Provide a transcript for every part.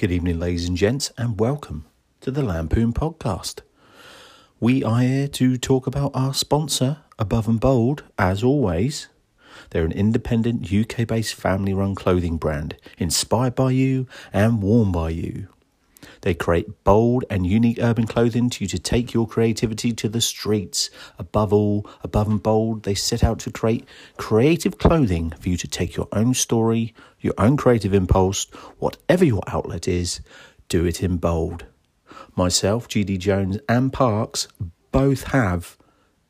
Good evening, ladies and gents, and welcome to the Lampoon Podcast. We are here to talk about our sponsor, Above and Bold, as always. They're an independent UK based family run clothing brand inspired by you and worn by you. They create bold and unique urban clothing to you to take your creativity to the streets. Above all, above and bold, they set out to create creative clothing for you to take your own story, your own creative impulse, whatever your outlet is, do it in bold. Myself, GD Jones, and Parks both have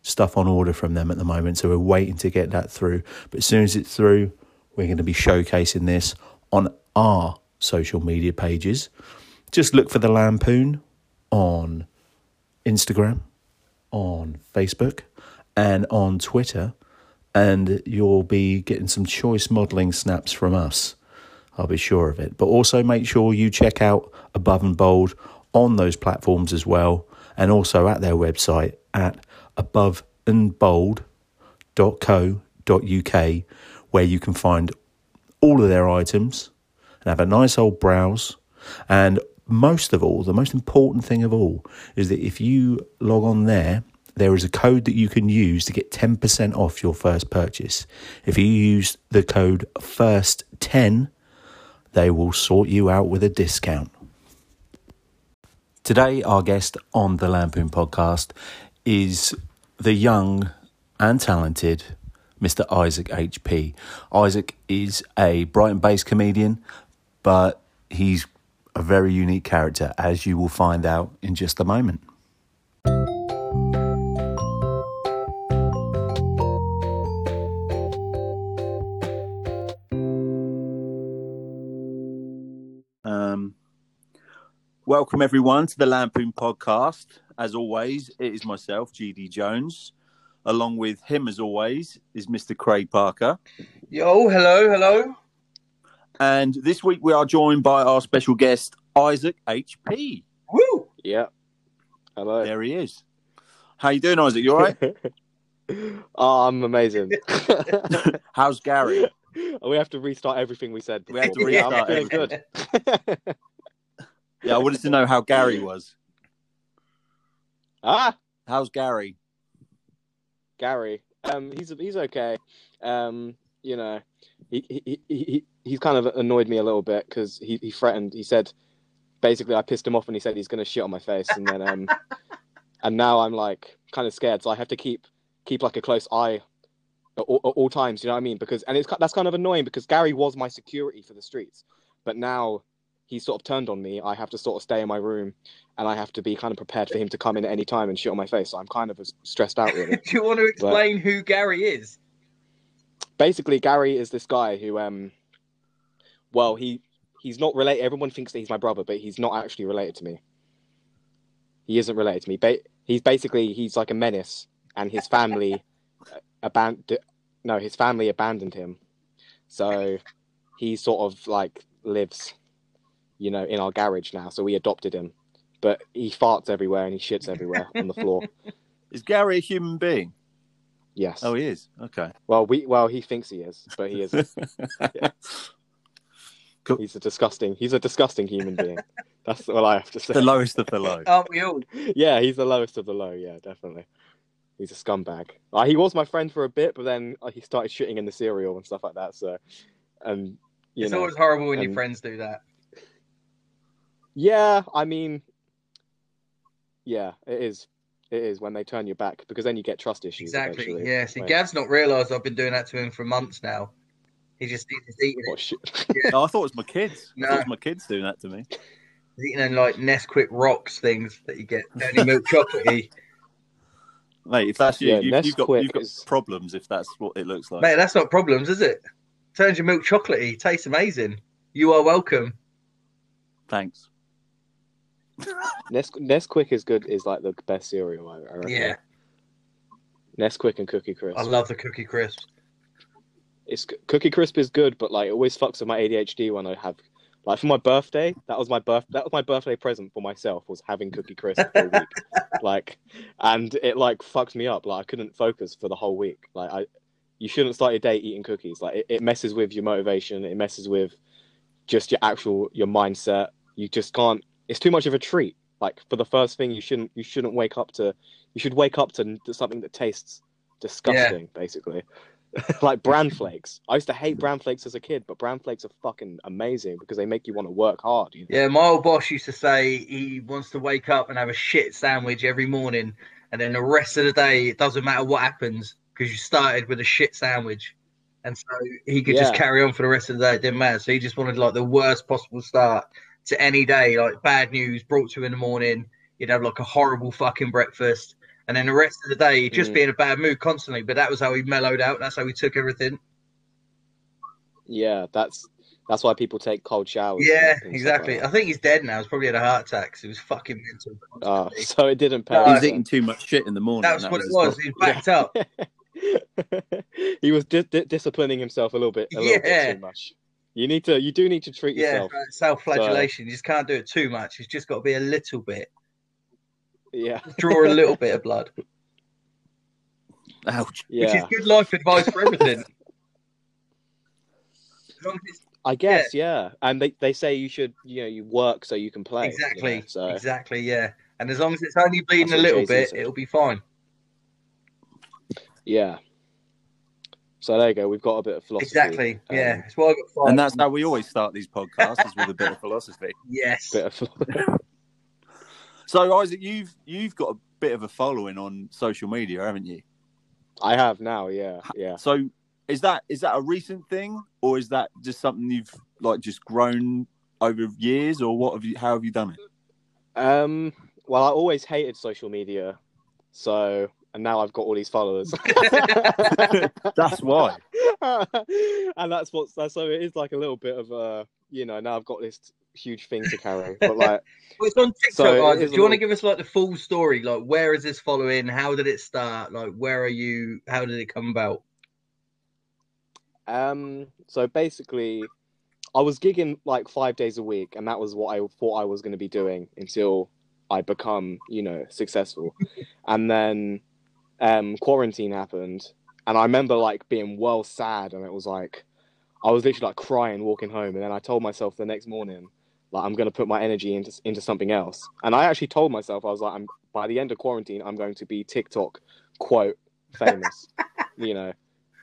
stuff on order from them at the moment, so we're waiting to get that through. But as soon as it's through, we're going to be showcasing this on our social media pages. Just look for the Lampoon on Instagram, on Facebook, and on Twitter, and you'll be getting some choice modelling snaps from us. I'll be sure of it. But also make sure you check out Above and Bold on those platforms as well, and also at their website at aboveandbold.co.uk, where you can find all of their items and have a nice old browse. And most of all, the most important thing of all is that if you log on there, there is a code that you can use to get 10% off your first purchase. If you use the code FIRST10, they will sort you out with a discount. Today, our guest on the Lampoon podcast is the young and talented Mr. Isaac HP. Isaac is a Brighton based comedian, but he's a very unique character, as you will find out in just a moment. Um, welcome everyone to the Lampoon podcast. As always, it is myself, GD Jones. Along with him, as always, is Mr. Craig Parker. Yo, hello, hello. And this week we are joined by our special guest, Isaac HP. Woo! Yeah. Hello. There he is. How you doing, Isaac? You all right? oh, I'm amazing. How's Gary? we have to restart everything we said. We have to before, but yeah, restart I'm feeling good. Yeah, I wanted to know how Gary was. ah, How's Gary? Gary. Um, he's he's okay. Um, you know, he he he, he he's kind of annoyed me a little bit because he he threatened. He said basically I pissed him off and he said he's gonna shit on my face, and then um, and now I'm like kind of scared, so I have to keep keep like a close eye at all, at all times. You know what I mean? Because and it's that's kind of annoying because Gary was my security for the streets, but now he's sort of turned on me. I have to sort of stay in my room, and I have to be kind of prepared for him to come in at any time and shit on my face. So I'm kind of stressed out really. Do you want to explain who Gary is? Basically Gary is this guy who um well he he's not related everyone thinks that he's my brother but he's not actually related to me. He isn't related to me. He's basically he's like a menace and his family abandoned no his family abandoned him. So he sort of like lives you know in our garage now so we adopted him. But he farts everywhere and he shits everywhere on the floor. Is Gary a human being? Yes Oh, he is. Okay. well we well he thinks he is but he isn't Cool. He's a disgusting. He's a disgusting human being. That's all I have to say. the lowest of the low. Aren't we all? yeah, he's the lowest of the low. Yeah, definitely. He's a scumbag. Uh, he was my friend for a bit, but then uh, he started shitting in the cereal and stuff like that. So, and you it's know, always horrible when your friends do that. yeah, I mean, yeah, it is. It is when they turn your back because then you get trust issues. Exactly. eventually. Yeah. See, When- Gav's not realised I've been doing that to him for months now. He just he's just eating Oh, it. shit. No, I thought it was my kids. No. it was my kids doing that to me. He's eating them like Nesquik rocks things that you get only milk chocolatey. Mate, if that's you, Yeah, you you've got you've got is- problems if that's what it looks like. Mate, that's not problems, is it? Turns your milk chocolatey. Tastes amazing. You are welcome. Thanks. Nes- Nesquik is good. Is like the best cereal. I, I reckon. Yeah. Nesquik and Cookie Crisp. I love the cookie Crisp. it's Cookie Crisp is good, but like it always fucks with my ADHD when I have like for my birthday. That was my birth. That was my birthday present for myself was having Cookie Crisp for a week. Like, and it like fucks me up. Like I couldn't focus for the whole week. Like I, you shouldn't start your day eating cookies. Like it, it messes with your motivation. It messes with just your actual your mindset. you just can't. It's too much of a treat. Like for the first thing, you shouldn't you shouldn't wake up to. You should wake up to, something that tastes disgusting, basically. like bran flakes. I used to hate bran flakes as a kid, but bran flakes are fucking amazing because they make you want to work hard. You know? Yeah, my old boss used to say he wants to wake up and have a shit sandwich every morning, and then the rest of the day it doesn't matter what happens because you started with a shit sandwich, and so he could just carry on for the rest of the day. It didn't matter. So he just wanted like the worst possible start to any day, like bad news brought to you in the morning. You'd have like a horrible fucking breakfast. And then the rest of the day, he'd just Mm. be in a bad mood constantly. But that was how he mellowed out. That's how he took everything. Yeah, that's that's why people take cold showers. Yeah, and- and stuff exactly. like I think he's dead now. He's probably had a heart attack. 'cause He was fucking mental. Oh, so it didn't pay. No, He was eating too much shit in the morning. that was and what it was. problem. He was backed up. he was di- di- disciplining himself a little bit, a little bit too much. You need to, you do need to treat Yeah, yourself. self flagellation. You just can't do it too much. It's just got to be a little bit. Yeah, Draw a little bit of blood, Ouch. Yeah. which is good life advice for everything. As long as it's- I guess, yeah. And they, they say you should, you know, you work so you can play. you exactly, know, So exactly, yeah. And as long as it's only bleeding That's a little Jay-Z bit, said. it'll be fine. yeah. So there you go. We've got a bit of philosophy. Exactly, um, yeah. That's why I got. And that's how we always start these podcasts, is with a bit of philosophy. yes. Bit of, So Isaac, you've you've got a bit of a following on social media, haven't you? I have now. Yeah, yeah. So is that is that a recent thing, or is that just something you've like just grown over years, or what have you? How have you done it? Um. Well, I always hated social media, so and now I've got all these followers. That's why. and that's what's that's so it is like a little bit of a you know now I've got this huge thing to carry, but like Well, it's on TikTok. So it Isaac. is Do you want to give us like the full story? Like, where is this following? How did it start? Like, where are you? How did it come about? Um, so basically, I was gigging like five days a week, and that was what I thought I was going to be doing until I become, you know, successful. and then um, quarantine happened, and I remember like being well sad, and it was like I was literally like crying walking home, and then I told myself the next morning. Like I'm going to put my energy into into something else, and I actually told myself I was like, I'm by the end of quarantine, I'm going to be TikTok quote famous, you know,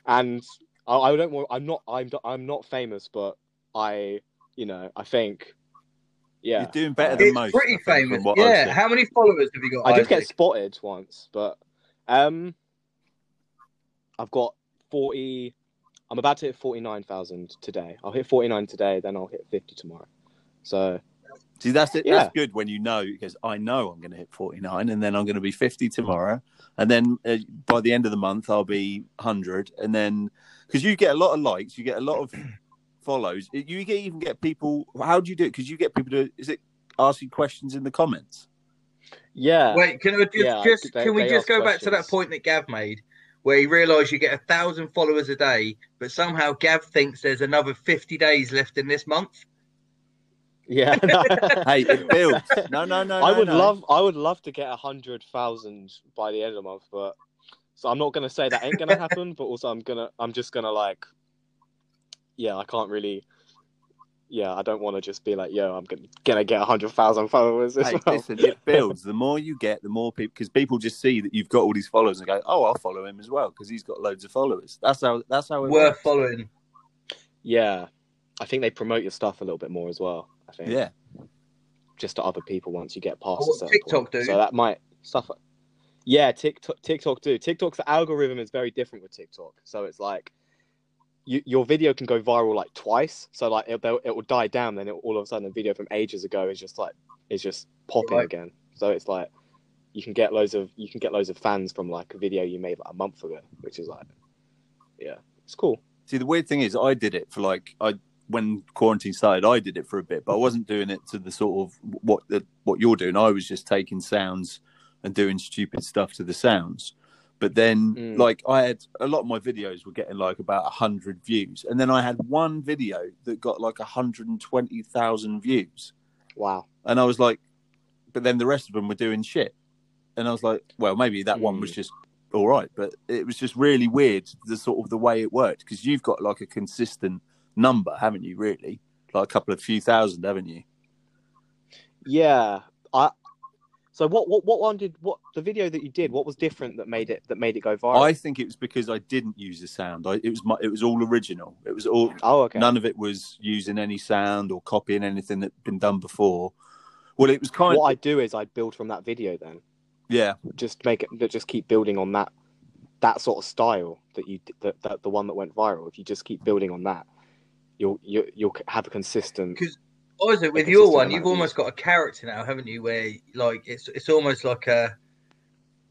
and I, I don't want. I'm not. I'm. I'm not famous, but I. You know. I think. Yeah. You're doing better than It's most. pretty think, famous. Yeah. How many followers have you got? I did get spotted once, but um, I've got forty. I'm about to hit forty nine thousand today. I'll hit forty nine today, then I'll hit fifty tomorrow. So See, that's it. Yeah. That's good when you know because I know I'm going to hit 49, and then I'm going to be 50 tomorrow, and then uh, by the end of the month I'll be 100, and then because you get a lot of likes, you get a lot of follows. You get, even get people. How do you do it? Because you get people to is it asking questions in the comments? Yeah, Wait, can we just, Yeah, just they- can we just ask go back to that point that Gav made, where he realised you get a thousand followers a day, but somehow Gav thinks there's another fifty days left in this month. yeah. Hey, it builds. No, no, no. I no, would no. love. I would love to get a hundred thousand by the end of the month, but so I'm not gonna say that ain't gonna happen. But also, I'm gonna. I'm just gonna like. Yeah, I can't really. Yeah, I don't want to just be like, yo, I'm gonna, gonna get a hundred thousand followers as Hey, well. listen, it builds. The more you get, the more people, because people just see that you've got all these followers and go, "Oh, I'll follow him as well," because he's got loads of followers. That's how. That's how it Worth works. following. Yeah, I think they promote your stuff a little bit more as well. I think. Yeah. Just to other people once you get past What a certain TikTok point. do? So that might suffer. Yeah, TikTok. TikTok do. TikTok's algorithm is very different with TikTok. So it's like. You, your video can go viral like twice, so like it, they'll- it will die down. Then it, all of a sudden, a video from ages ago is just like is just popping Right. again. So it's like you can get loads of you can get loads of fans from like a video you made like a month ago, which is like, yeah, it's cool. See, the weird thing is, I did it for like I when quarantine started. I did it for a bit, but I wasn't doing it to the sort of what the what you're doing. I was just taking sounds and doing stupid stuff to the sounds. But then, Mm. like, I had a lot of my videos were getting like about a hundred views, and then I had one video that got like hundred and twenty thousand views, Wow. and I was like, but then the rest of them were doing shit, and I was like, well, maybe that one was Mm. just all right, but it was just really weird the sort of the way it worked because you've got like a consistent number, haven't you? Really, like a couple of few thousand, haven't you? Yeah, I. So what what what one did what the video that you did? What was different that made it that made it go viral? I think it was because I didn't use the sound. I, it was my, it was all original. It was all oh okay. none of it was using any sound or copying anything that'd been done before. Well, it was kind what of I do is I build from that video. Then yeah. just make it just keep building on that that sort of style that you that, that the one that went viral. If you just keep building on that, you'll you, will you'll have a consistent. Because Or is it with your one? You've almost got a character now, haven't you? Where like it's it's almost like a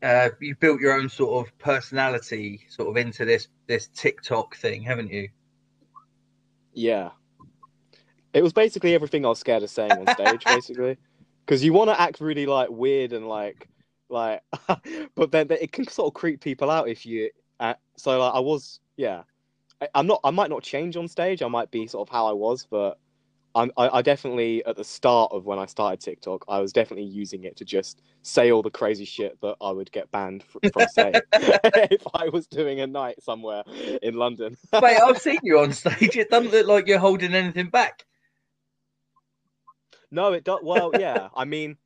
uh, you built your own sort of personality sort of into this this TikTok thing, haven't you? Yeah. It was basically everything I was scared of saying on stage, basically, because you want to act really like weird and like like, but then it can sort of creep people out if you. Uh, so like, I was, yeah. I, I'm not. I might not change on stage. I might be sort of how I was, but I, I definitely at the start of when I started TikTok, I was definitely using it to just say all the crazy shit that I would get banned from, from saying if I was doing a night somewhere in London. Mate, I've seen you on stage. It doesn't look like you're holding anything back. No, it does. Well, yeah. I mean,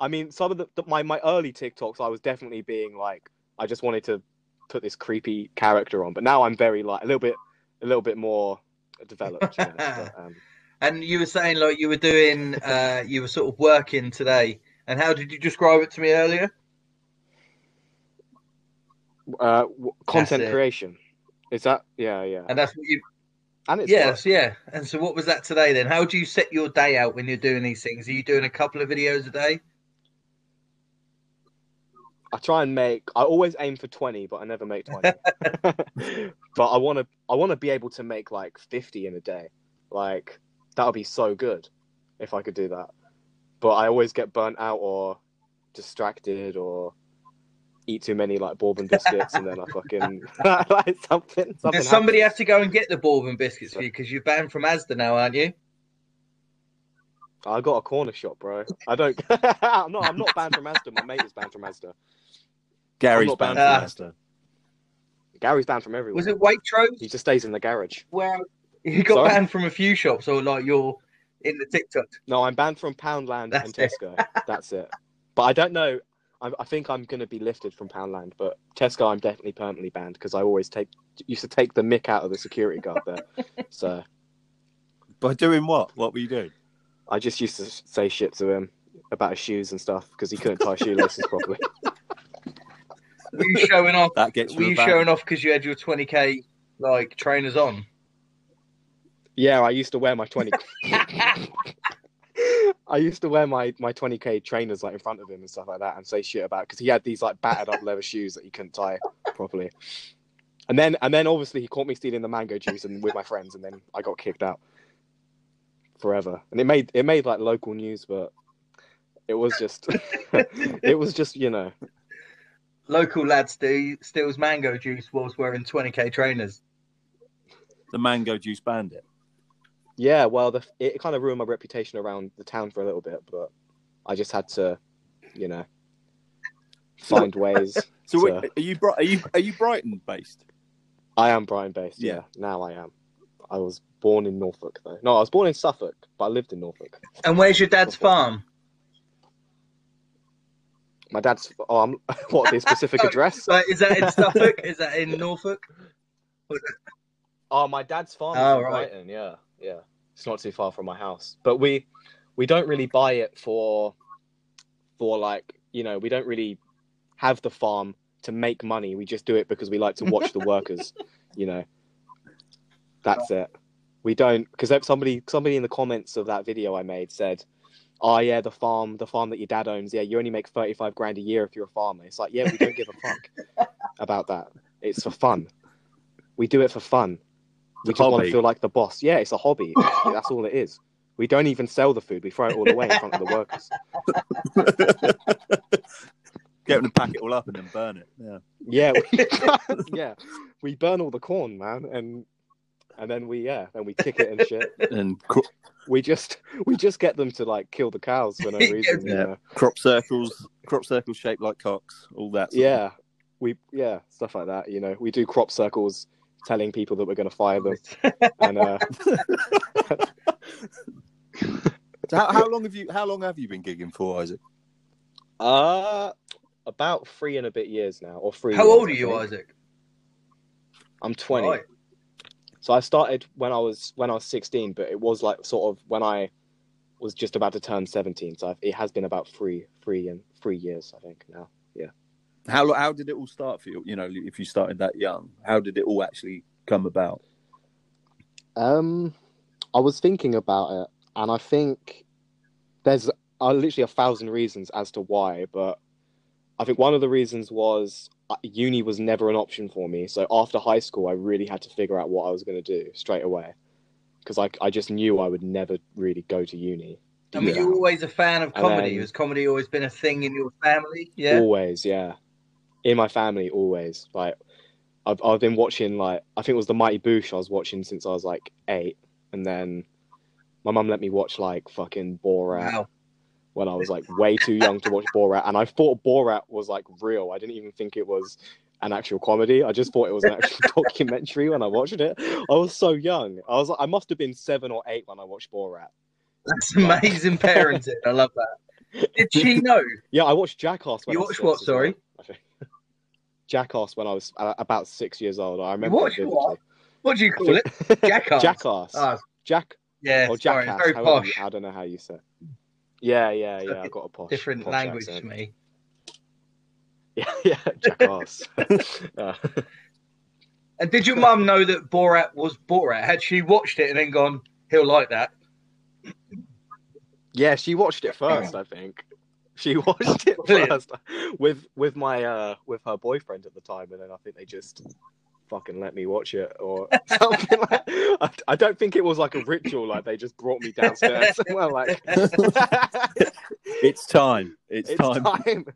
I mean, some of the, the my my early TikToks, I was definitely being like, I just wanted to put this creepy character on, but now I'm very like a little bit, a little bit more developed. You know, but, um, And you were saying like you were doing, uh, you were sort of working today. And how did you describe it to me earlier? uh, w- content it. creation. Is that? Yeah, yeah. And that's what you. And it's Yes, yeah. And so, what was that today then? How do you set your day out when you're doing these things? Are you doing a couple of videos a day? I try and make. I always aim for twenty, but I never make twenty. but I want to. I want to be able to make like fifty in a day. Like that would be so good if I could do that. But I always get burnt out or distracted or eat too many like bourbon biscuits and then I fucking like something. something Does somebody happens. have to go and get the bourbon biscuits for you because you're banned from Asda now, aren't you? I got a corner shop, bro. I don't. I'm not. I'm not banned from Asda. My mate is banned from Asda. Gary's banned banned. from Asda. Gary's banned from everywhere. Was it Waitrose? He just stays in the garage. Where you got Sorry? banned from a few shops, or like you're in the TikTok? No, I'm banned from Poundland That's and it. Tesco. That's it. But I don't know. I, I think I'm going to be lifted from Poundland, but Tesco I'm definitely permanently banned because I always take used to take the mick out of the security guard there. so By doing what? What were you doing? I just used to say shit to him about his shoes and stuff because he couldn't tie shoelaces properly. Were you showing off? That gets Were you a you showing off because you had your 20k like trainers on? Yeah, I used to wear my twenty. I used to wear my my twenty k trainers like in front of him and stuff like that, and say shit about because he had these like battered up leather shoes that he couldn't tie properly. And then and then obviously he caught me stealing the mango juice and with my friends, and then I got kicked out forever. And it made it made like local news, but it was just it was just you know Local lad st- steals mango juice whilst wearing 20k trainers. The mango juice bandit. Yeah. Well, the, it kind of ruined my reputation around the town for a little bit, but I just had to you know find ways. So So- wait, are you Bri- are you are you Brighton based? I am Brighton based. Yeah. Yeah. now I am. I was born in Norfolk though. No, I was born in Suffolk, but I lived in Norfolk. And where's your dad's farm? My dad's. Oh, I'm. What the specific address? Like, is that in Suffolk? is that in Norfolk? Oh, my dad's farm is Oh, in right. Brighton. Yeah, yeah. It's not too far from my house, but we we don't really buy it for for like you know we don't really have the farm to make money. We just do it because we like to watch the workers. You know, that's it. We don't because somebody somebody in the comments of that video I made said, "Oh yeah, the farm, the farm that your dad owns. Yeah, you only make thirty five grand a year if you're a farmer." It's like, yeah, we don't give a fuck about that. It's for fun. We do it for fun. We It's just want to feel like the boss. Yeah, it's a hobby. That's all it is. We don't even sell the food. We throw it all away in front of the workers. Get them to pack it all up and then burn it. Yeah. Yeah, we, yeah. We burn all the corn, man, and and then we yeah, then we kick it and shit. And cro- We just we just get them to like kill the cows for no reason. you Yeah. know? crop circles, crop circles shaped like cocks, all that. sort of- Yeah, we yeah stuff like that. You know, we do crop circles, telling people that we're going to fire them, and uh, So how, how long have you how long have you been gigging for, Isaac? Uh, about three and a bit years now, or three. How years, old are you. Isaac? I'm 20. Right. So I started when I was when I was 16, but it was like sort of when I was just about to turn 17. So I've, it has been about three, three and three years, I think now. How how did it all start for you? You know, if you started that young, how did it all actually come about? Um, I was thinking about it, and I think there's uh, literally a thousand reasons as to why, but I think one of the reasons was uh, uni was never an option for me. So after high school, I really had to figure out what I was going to do straight away because I, I just knew I would never really go to uni. I mean, Yeah. you're always a fan of comedy. then- Has comedy always been a thing in your family? Yeah. Always, yeah. In my family, always. Like, I've I've been watching like I think it was the Mighty Boosh I was watching since I was like eight, and then my mum let me watch like fucking Borat Wow. when I was like way too young to watch Borat, and I thought Borat was like real. I didn't even think it was an actual comedy. I just thought it was an actual documentary when I watched it. I was so young. I was I must have been seven or eight when I watched Borat. That's amazing parenting. I love that. Did she know? Yeah, I watched Jackass. When You watched what, sorry? well, I think. Jackass when I was uh, about six years old. I remember. vividly. what? What do you call it? Jackass. Jackass. Ah, Jack yeah, or sorry, Jackass. very however you- I don't know how you say. it. Yeah, yeah, yeah. I got a posh. Different posh language accent. to me. Yeah, yeah, Jackass. Uh, And did your mum know that Borat was Borat? Had she watched it and then gone, he'll like that? yeah, she watched it first. I think she watched it Brilliant. first with with my uh with her boyfriend at the time, and then I think they just fucking let me watch it or something. like I, I don't think it was like a ritual. Like they just brought me downstairs. well, like It's time. It's, it's time. time.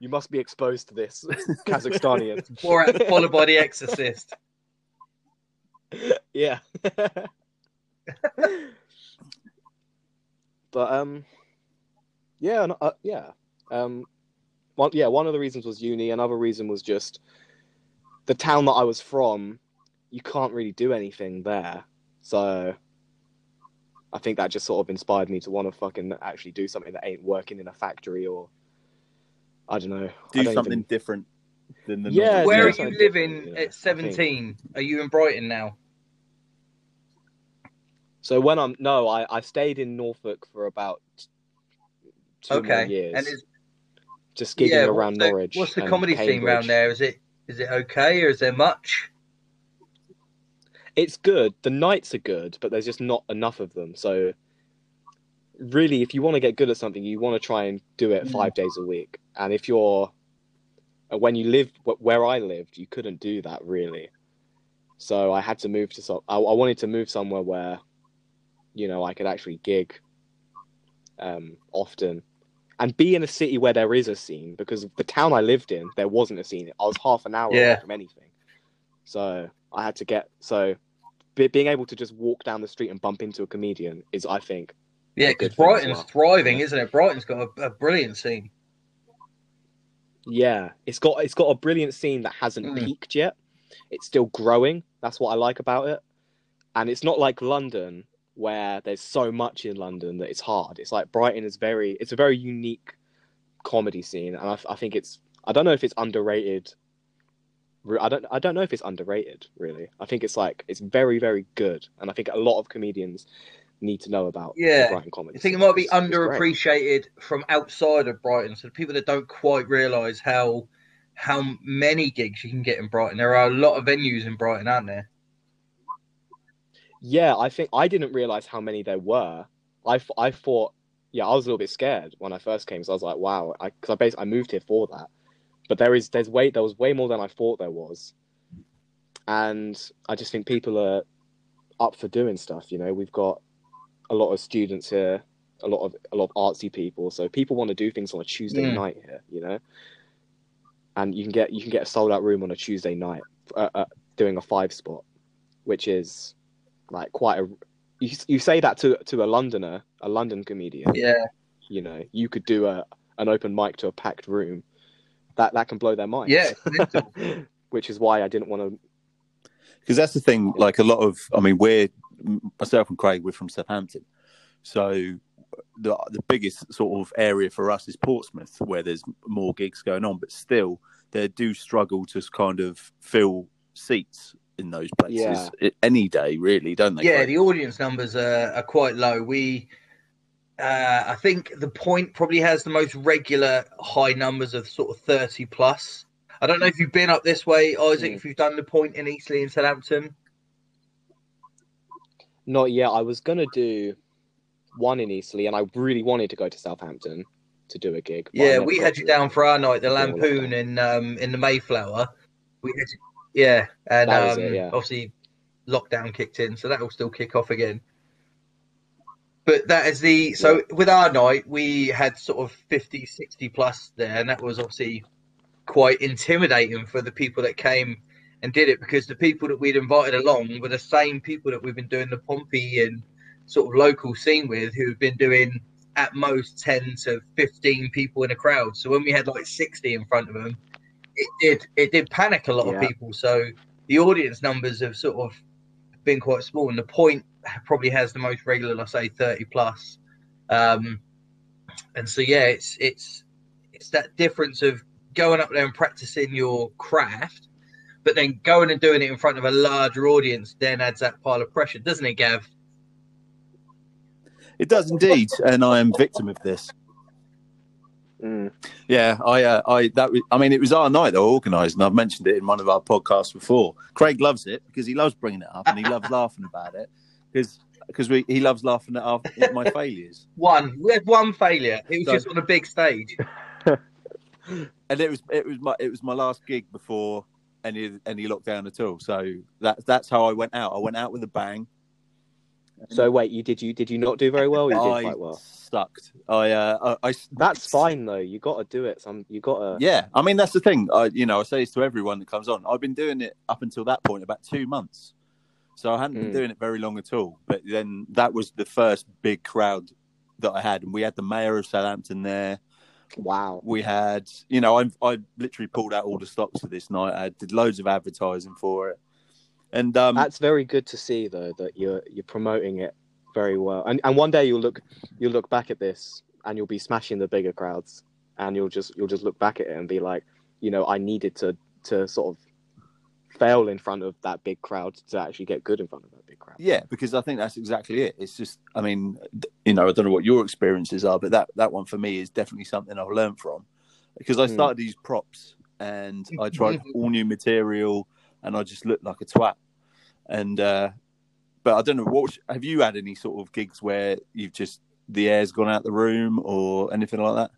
You must be exposed to this, Kazakhstanian. Borat followed by The Exorcist. yeah. but um, yeah, no, uh, yeah, um, one yeah. One of the reasons was uni. Another reason was just the town that I was from. You can't really do anything there, so I think that just sort of inspired me to want to fucking actually do something that ain't working in a factory or I don't know. Do don't something even- different than the Yeah, normal- Where yeah, are you living yeah, at 17? Are you in Brighton now? So when I'm no, I, I stayed in Norfolk for about two okay. years, And is, just gigging yeah, around the, Norwich. What's the comedy scene Cambridge. around there? Is it is it okay or is there much? It's good. The nights are good, but there's just not enough of them. So really, if you want to get good at something, you want to try and do it Mm. five days a week. And if you're uh, when you lived where I lived, you couldn't do that really. So I had to move to some. I, I wanted to move somewhere where, you know, I could actually gig um, often, and be in a city where there is a scene. Because the town I lived in, there wasn't a scene. I was half an hour Yeah. away from anything. So I had to get so be, being able to just walk down the street and bump into a comedian is, I think, Yeah, because Brighton's well. thriving, Yeah. isn't it? Brighton's got a, a brilliant scene. Yeah, it's got it's got a brilliant scene that hasn't Mm. peaked yet. It's still growing. That's what I like about it. And it's not like London where there's so much in London that it's hard. It's like Brighton is very it's a very unique comedy scene and I, I think it's I don't know if it's underrated. I don't I don't know if it's underrated really. I think it's like it's very very good and I think a lot of comedians need to know about Yeah. Brighton comedy. I think it might be It's- it's underappreciated from outside of Brighton. So the people that don't quite realise how how many gigs you can get in Brighton. There are a lot of venues in Brighton, aren't there? Yeah, I think I didn't realize how many there were. I, I thought, yeah, I was a little bit scared when I first came. So I was like, wow, I because I basically I moved here for that. But there is there's way there was way more than I thought there was, and I just think people are up for doing stuff. You know, we've got a lot of students here, a lot of a lot of artsy people. So people want to do things on a Tuesday Mm. night here. You know, and you can get you can get a sold out room on a Tuesday night uh, uh, doing a five spot, which is like quite a. You, you say that to to a Londoner, a London comedian. Yeah. You know, you could do a an open mic to a packed room. That that can blow their mind. Yeah, which is why I didn't want to. because that's the thing. Like a lot of, I mean, we're myself and Craig. We're from Southampton, so the the biggest sort of area for us is Portsmouth, where there's more gigs going on, but still they do struggle to kind of fill seats in those places Yeah. any day, really, don't they? Yeah, Craig? the audience numbers are, are quite low. We, uh, I think the point probably has the most regular high numbers of sort of 30 plus. I don't know if you've been up this way, Isaac, Mm. if you've done the point in Eastleigh and Southampton. Not yet. I was gonna do one in Eastleigh, and I really wanted to go to Southampton to do a gig. Yeah, we had you down for our night, the Lampoon in um, in the Mayflower. We had, yeah, and um, it, yeah. obviously lockdown kicked in, so that will still kick off again. But that is the so with our night we had sort of 50, 60 plus there, and that was obviously quite intimidating for the people that came and did it because the people that we'd invited along were the same people that we've been doing the Pompey and sort of local scene with who've been doing at most 10 to 15 people in a crowd. So when we had like 60 in front of them, it did it did panic a lot of people. So the audience numbers have sort of been quite small, and the point probably has the most regular, let's say 30 plus. Um, and so yeah, it's it's it's that difference of going up there and practicing your craft, but then going and doing it in front of a larger audience then adds that pile of pressure, doesn't it, Gav? It does indeed, and I am victim of this. Mm. Yeah, I, uh, I that was, I mean, it was our night that I organised, and I've mentioned it in one of our podcasts before. Craig loves it because he loves bringing it up and he loves laughing about it because because we he loves laughing at, our, at my failures. One, we had one failure. It was So- just on a big stage. And it was it was my it was my last gig before any any lockdown at all. So that's that's how I went out. I went out with a bang. So wait, you did you did you not do very well? You did I quite well. sucked. I uh I, I That's fine though. You got to do it. Some you got to. Yeah, I mean that's the thing. I, you know, I say this to everyone that comes on. I've been doing it up until that point about two months, so I hadn't been Mm. doing it very long at all. But then that was the first big crowd that I had, and we had the mayor of Southampton there. Wow. We had, you know, I I literally pulled out all the stops for this night. I did loads of advertising for it, and um, That's very good to see though that you're you're promoting it very well. And and one day you'll look you'll look back at this and you'll be smashing the bigger crowds and you'll just you'll just look back at it and be like, you know, I needed to to sort of fail in front of that big crowd to actually get good in front of that big crowd. Yeah, because I think that's exactly it. It's just, I mean, you know, I don't know what your experiences are, but that that one for me is definitely something I've learned from because I Mm. started to use props and I tried all new material and I just looked like a twat. And uh but I don't know what have you had any sort of gigs where you've just the air's gone out the room or anything like that?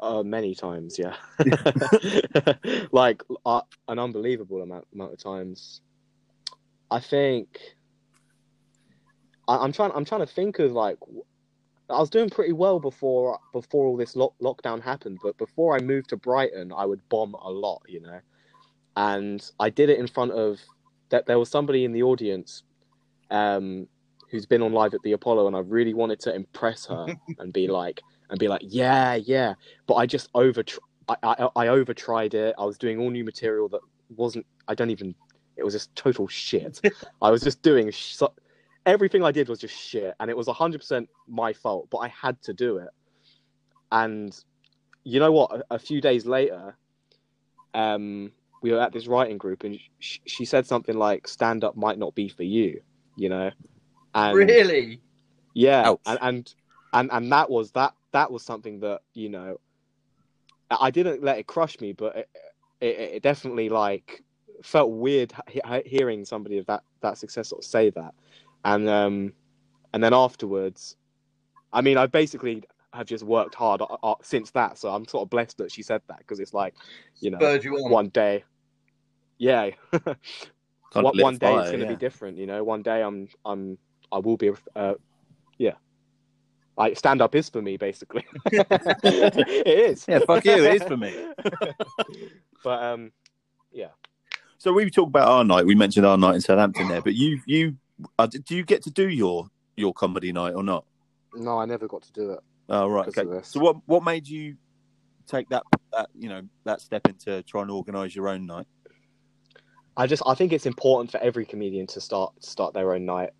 Uh, many times, yeah. like uh, an unbelievable amount amount of times. I think I, I'm trying. I'm trying to think of like I was doing pretty well before before all this lock, lockdown happened. But before I moved to Brighton, I would bomb a lot, you know. And I did it in front of that. There was somebody in the audience, um, who's been on live at the Apollo, and I really wanted to impress her and be like, and be like, yeah, yeah. But I just over, I, I, I over tried it. I was doing all new material that wasn't. I don't even. It was just total shit. I was just doing sh- so, everything I did was just shit, and it was hundred percent my fault. But I had to do it. And you know what? A, a few days later, um, we were at this writing group, and sh- she said something like, "Stand up might not be for you," you know. And really? yeah, Ouch. and, and and and that was that that was something that you know, I I didn't let it crush me, but it, it, it definitely like felt weird he- he- hearing somebody of that that success sort of say that, and um, and then afterwards, I mean, I basically have just worked hard uh, uh, since that, so I'm sort of blessed that she said that because it's like, you know, you on. one day, yeah, Kind one, one day fire, it's going to yeah. be different you know one day i'm i'm i will be uh yeah I stand up is for me basically it is Yeah, fuck you, it is for me. but um yeah. So we talked about our night. We mentioned our night in Southampton there, but you you uh, do you get to do your your comedy night or not? no i never got to do it Oh right, okay. So what what made you take that that you know that step into trying to organise your own night? I just i think it's important for every comedian to start start their own night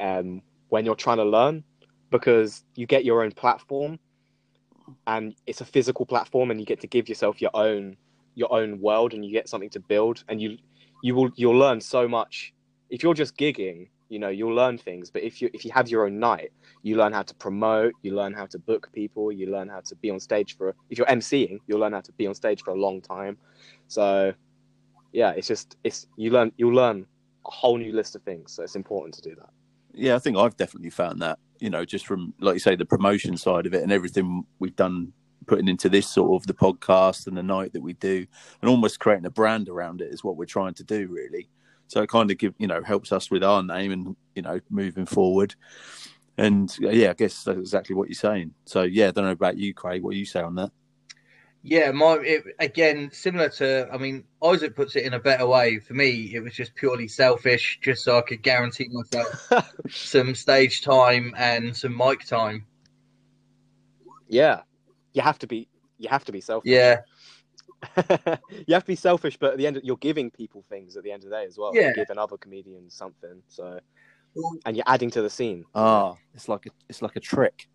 um when you're trying to learn because you get your own platform, and it's a physical platform, and you get to give yourself your own your own world, and you get something to build, and you you will you'll learn so much. If you're just gigging, you know you'll learn things, but if you if you have your own night, you learn how to promote, you learn how to book people, you learn how to be on stage for. If you're emceeing, you'll learn how to be on stage for a long time. So, yeah, it's just it's you learn you'll learn a whole new list of things. So it's important to do that. Yeah, I think I've definitely found that. You know, just from like you say, the promotion side of it and everything we've done, putting into this sort of the podcast and the night that we do, and almost creating a brand around it is what we're trying to do, really. So it kind of give you know helps us with our name and you know moving forward. And yeah, I guess that's exactly what you're saying. So yeah, I don't know about you, Craig. What do you say on that? Yeah, my it, again similar to. I mean, Isaac puts it in a better way. For me, it was just purely selfish, just so I could guarantee myself some stage time and some mic time. Yeah, you have to be you have to be selfish. Yeah, you have to be selfish, but at the end, you're giving people things at the end of the day as well. Yeah. You're giving other comedians something. So, and you're adding to the scene. Ah, it's like a it's like a trick.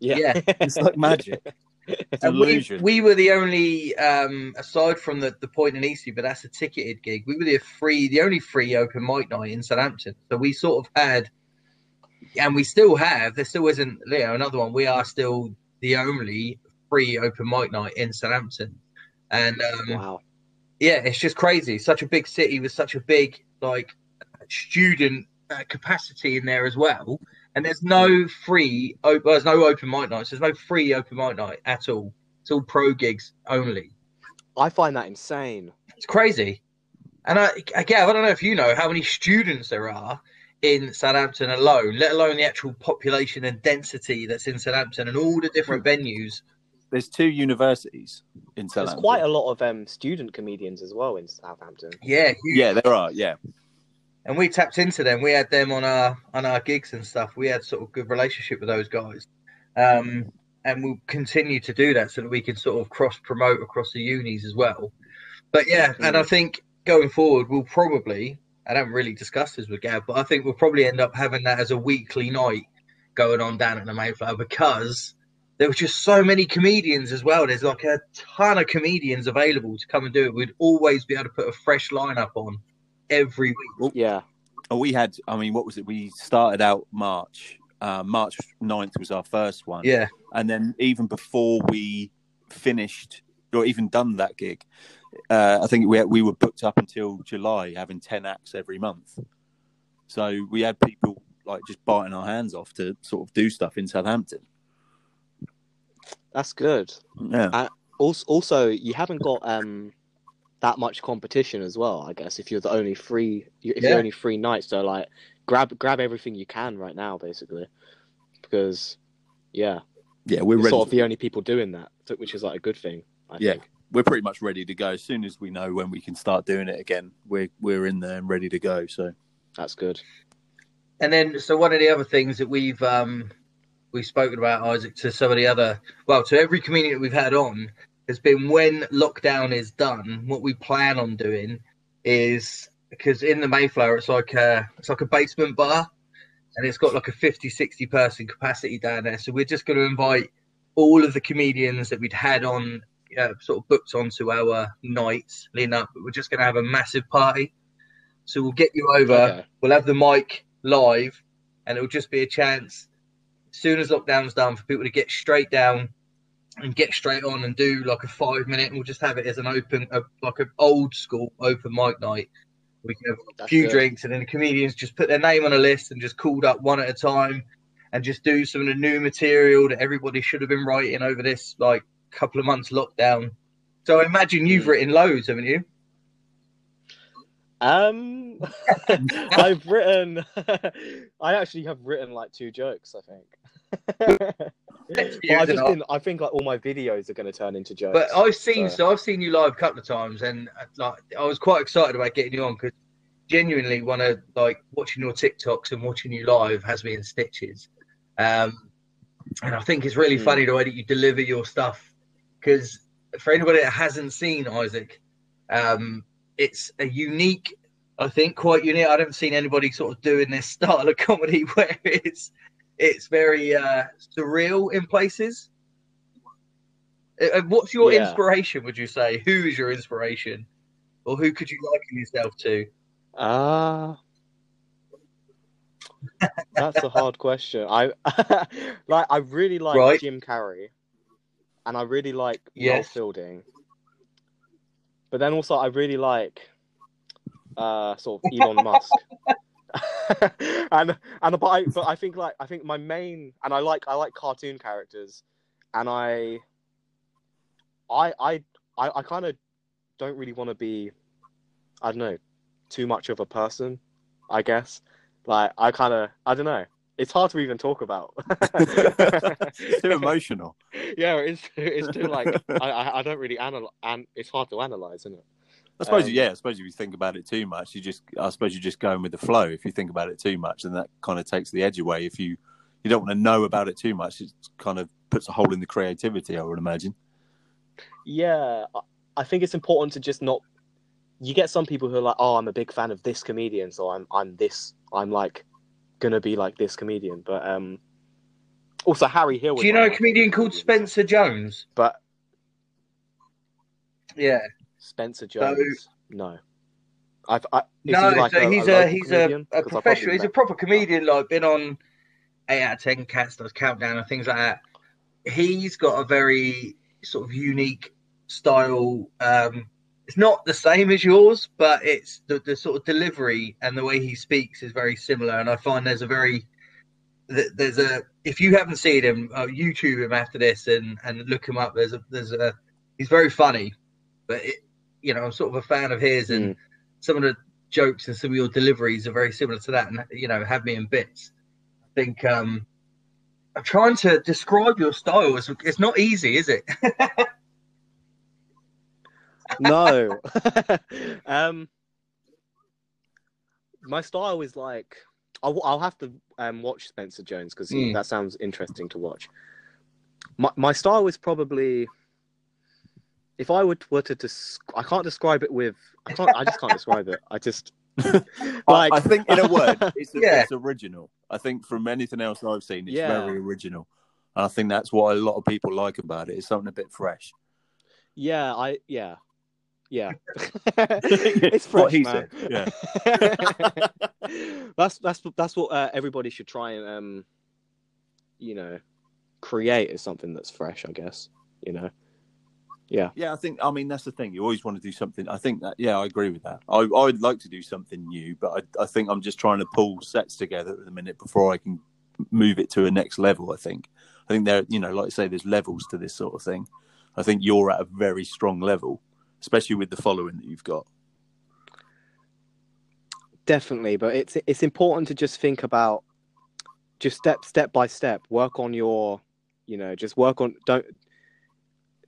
Yeah, Yeah. It's like magic. It's And we, we were the only, um, aside from the, the point in Eastleigh, but that's a ticketed gig. We were the free, the only free open mic night in Southampton. So we sort of had, and we still have. There still isn't, you know, another one. We are still the only free open mic night in Southampton, and um, wow. yeah, it's just crazy. Such a big city with such a big like student uh, capacity in there as well. And there's no free, op- there's no open mic nights. There's no free open mic night at all. It's all pro gigs only. I find that insane. It's crazy. And I, again, I don't know if you know how many students there are in Southampton alone, let alone the actual population and density that's in Southampton and all the different venues. There's two universities in Southampton. There's quite a lot of um, student comedians as well in Southampton. Yeah, huge. Yeah, there are. Yeah, and we tapped into them. We had them on our on our gigs and stuff. We had sort of good relationship with those guys, um, and we'll continue to do that so that we can sort of cross promote across the unis as well. But yeah, and I think going forward, we'll probably. I don't really discuss this with Gav, but I think we'll probably end up having that as a weekly night going on down at the Mayflower because there were just so many comedians as well. There's like a ton of comedians available to come and do it. We'd always be able to put a fresh lineup on every week. Yeah, Oh, we had. I mean, what was it? We started out March. Uh, March 9th was our first one. Yeah. and then even before we finished or even done that gig, uh, I think we we were booked up until July, having ten acts every month. So we had people like just biting our hands off to sort of do stuff in Southampton. that's good. Yeah, Also, also, you haven't got um that much competition as well. I guess if you're the only free, if Yeah. you're only free nights, so like grab grab everything you can right now, basically, because yeah, yeah, we're we're ready. sort of the only people doing that, which is like a good thing. I Yeah. think. we're pretty much ready to go. As soon as we know when we can start doing it again, we're we're in there and ready to go. So That's good. And then, so one of the other things that we've um, we've spoken about, Isaac, to some of the other, well, to every community that we've had on, has been when lockdown is done. What we plan on doing is because in the Mayflower, it's like a it's like a basement bar, and it's got like a 50, 60 person capacity down there. So we're just going to invite all of the comedians that we'd had on, uh, sort of booked onto our nights leading up. But we're just going to have a massive party. So we'll get you over Okay. we'll have the mic live and it'll just be a chance as soon as lockdown's done for people to get straight down and get straight on and do like a five minute and we'll just have it as an open a, like an old school open mic night we can have a That's few good. drinks and then the comedians just put their name on a list and just called up one at a time and just do some of the new material that everybody should have been writing over this like couple of months lockdown so i imagine you've Mm. written loads haven't you Um, I've written. I actually have written like two jokes. I think. Next But few, I've isn't just been. I think like all my videos are going to turn into jokes. But I've seen so- so I've seen you live a couple of times, and like I was quite excited about getting you on because genuinely one of like watching your TikToks and watching you live has me in stitches. Um, and I think it's really Mm. funny the way that you deliver your stuff because for anybody that hasn't seen Isaac, um, it's a unique. I think quite unique. I haven't seen anybody sort of doing this style of comedy where it's it's very uh, surreal in places. Uh, uh, What's your Yeah. inspiration? Would you say who is your inspiration, or who could you liken yourself to? Ah, that's a hard question. I like. I really like Right. Jim Carrey, and I really like Yes. Fielding. But then also, I really like uh, sort of Elon Musk. and and but I, but I think like I think my main and I like I like cartoon characters, and I I I I, I kind of don't really want to be I don't know too much of a person, I guess. Like I kind of I don't know. It's hard to even talk about. It's too emotional. yeah, it's it's too like I I, I don't really analyze, and it's hard to analyze, isn't it? I suppose, Um, yeah. I suppose if you think about it too much, you just, I suppose you're just going with the flow. If you think about it too much, then that kind of takes the edge away. If you, you don't want to know about it too much, it kind of puts a hole in the creativity. I would imagine. Yeah, I- I think it's important to just not. You get some people who are like, "Oh, I'm a big fan of this comedian, so I'm I'm this. I'm like gonna be like this comedian." But um, also Harry Hill. Do you know a comedian called. Spencer Jones? But Yeah. Spencer Jones, no. I've, I, no, he like so a, he's a, a, he's a, a professional. He's a proper comedian. Like been on eight out of ten cats, does countdown and things like that. He's got a very sort of unique style. Um, it's not the same as yours, but it's the, the sort of delivery and the way he speaks is very similar. And I find there's a very there's a if you haven't seen him, uh, YouTube him after this and and look him up. There's a there's a he's very funny, but it, you know I'm sort of a fan of his and some of the jokes and some of your deliveries are very similar to that, and you know have me in bits. I think um, I'm trying to describe your style. It's, it's not easy, is it? no. um, my style is like I'll, I'll have to um, watch Spencer Jones because Mm. that sounds interesting to watch. My my style is probably if I were to, were to des- I can't describe it with I can't I just can't describe it. I just I- Like- I, think, in a word, it's, Yeah. it's original. I think from anything else I've seen, it's Yeah. very original. And I think that's what a lot of people like about it. It's something a bit fresh. yeah I yeah yeah it's fresh What he man. said, yeah. that's that's that's what uh, everybody should try and um you know create is something that's fresh I guess you know yeah Yeah, I think. I mean, that's the thing. You always want to do something. I think that. Yeah, I agree with that. I I'd like to do something new, but I I think I'm just trying to pull sets together at the minute before I can move it to a next level. I think. I think there, you know, like I say, there's levels to this sort of thing. I think you're at a very strong level, especially with the following that you've got. definitely but it's it's important to just think about just step step by step work on your you know just work on don't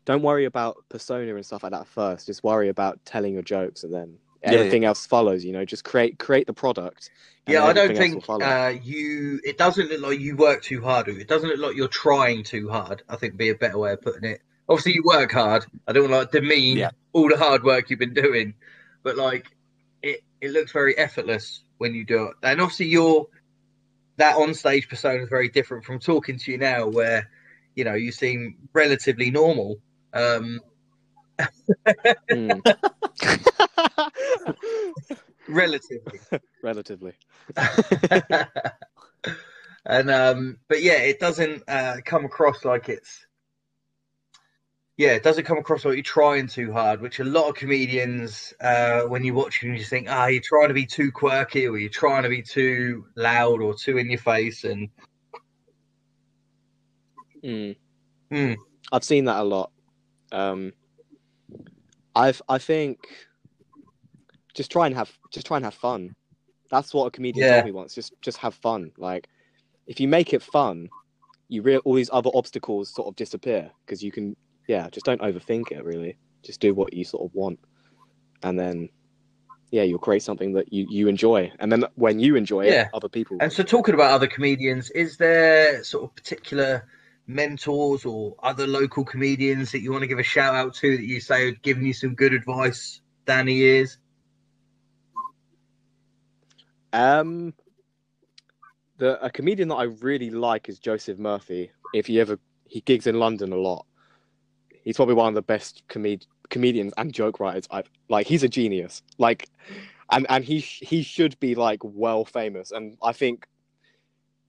don't worry about persona and stuff like that first just worry about telling your jokes and then Yeah, yeah. everything else follows you know just create create the product yeah, I don't think uh, you. It doesn't look like you work too hard. It doesn't look like you're trying too hard. I think would be a better way of putting it. Obviously, you work hard. I don't want to like, demean Yeah. all the hard work you've been doing, but like it, it looks very effortless when you do it. And obviously, your that on stage persona is very different from talking to you now, where you know you seem relatively normal. Um, Mm. relatively. relatively and um but yeah it doesn't uh come across like it's yeah it doesn't come across like you're trying too hard which a lot of comedians uh when you watch them you just think ah you're trying to be too quirky or you're trying to be too loud or too in your face and Mm. Mm. I've seen that a lot. Um, I've I think just try and have just try and have fun. That's what a comedian Yeah. told me once. Just just have fun. Like if you make it fun, you real all these other obstacles sort of disappear because you can yeah just don't overthink it really. Just do what you sort of want, and then yeah you'll create something that you you enjoy, and then when you enjoy Yeah. it, other people. and so talking about other comedians is there sort of particular mentors or other local comedians that you want to give a shout out to that you say have given you some good advice the years Um, the a comedian that I really like is Joseph Murphy. If he ever he gigs in London a lot, he's probably one of the best comed- comedians and joke writers I've like. He's a genius. Like, and and he he should be like well famous. And I think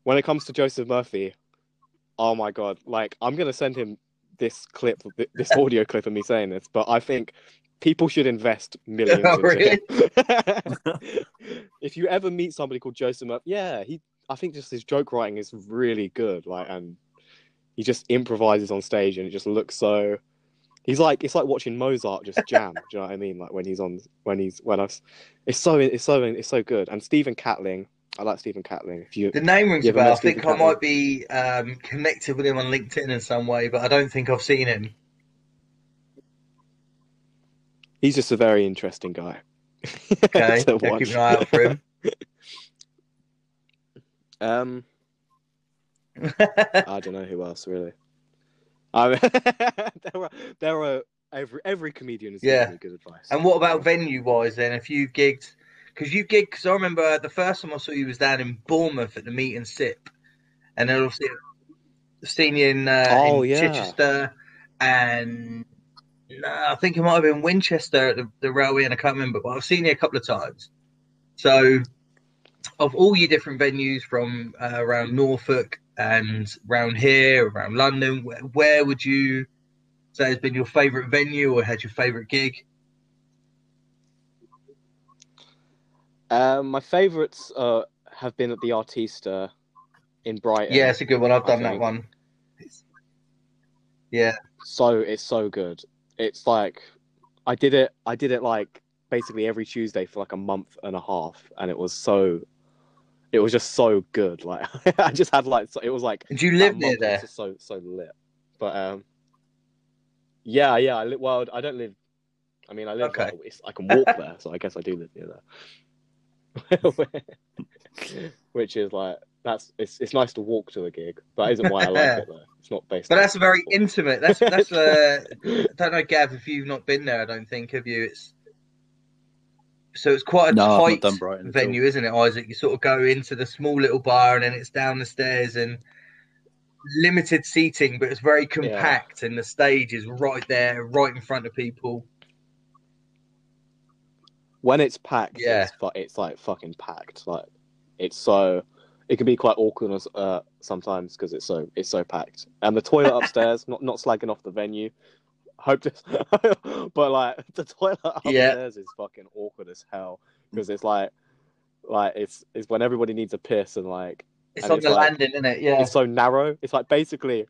when it comes to Joseph Murphy, oh my god, like I'm gonna send him this clip, this audio clip of me saying this. But I think people should invest millions. Oh, really? if you ever meet somebody called Joseph Murphy, yeah, he. I think just his joke writing is really good. Like, and he just improvises on stage, and it just looks so. He's like it's like watching Mozart just jam. do you know what I mean? Like when he's on, when he's when I, it's so it's so it's so good. And Stephen Catling, I like Stephen Catling. If you The name rings a bell. I think I might be um, connected with him on LinkedIn in some way, but I don't think I've seen him. he's just a very interesting guy. Okay, I'll keep an eye out for him. Um, I don't know who else really. I mean, there are there are every every comedian is Yeah. giving me good advice. and what about venue wise then? If you gigged, because you gigged, because I remember the first time I saw you was down in Bournemouth at the meet and sip, and then obviously I've seen you in, uh, Oh, in yeah. Chichester, and no, I think it might have been Winchester at the, the railway, and I can't remember, but I've seen you a couple of times. So, of all your different venues from uh, around Norfolk and around here, around London, where, where would you say has been your favourite venue or had your favourite gig? Um, my favourites uh, have been at the Artista in Brighton. Yeah, it's a good one. I've I done that one. Yeah, so it's so good. It's like I did it. I did it like basically every Tuesday for like a month and a half, and it was so. It was just so good. Like I just had like so, it was like and you live near there. so so lit. But um, yeah, yeah. I li- well, I don't live. I mean, I live. Okay. Like, I can walk there, so I guess I do live near there. Which is like that's it's it's nice to walk to a gig. But that isn't why I like it though. It's not based. But on that's very football. intimate. That's that's. Uh, I don't know, Gav, if you've not been there. I don't think have you. It's so it's quite a No, tight done Brighton at venue, isn't it, Isaac? You sort of go into the small little bar and then it's down the stairs and limited seating, but it's very compact and the stage is right there, right in front of people. When it's packed, Yeah. it's, fu- it's like fucking packed. Like it's so it can be quite awkward as- uh, sometimes because it's so it's so packed. And the toilet upstairs, not not slagging off the venue. Hope to, but like the toilet Yeah. upstairs is fucking awkward as hell because it's like like it's it's when everybody needs a piss and like It's And on it's the like- landing, isn't it? Yeah. it's so narrow. It's like basically,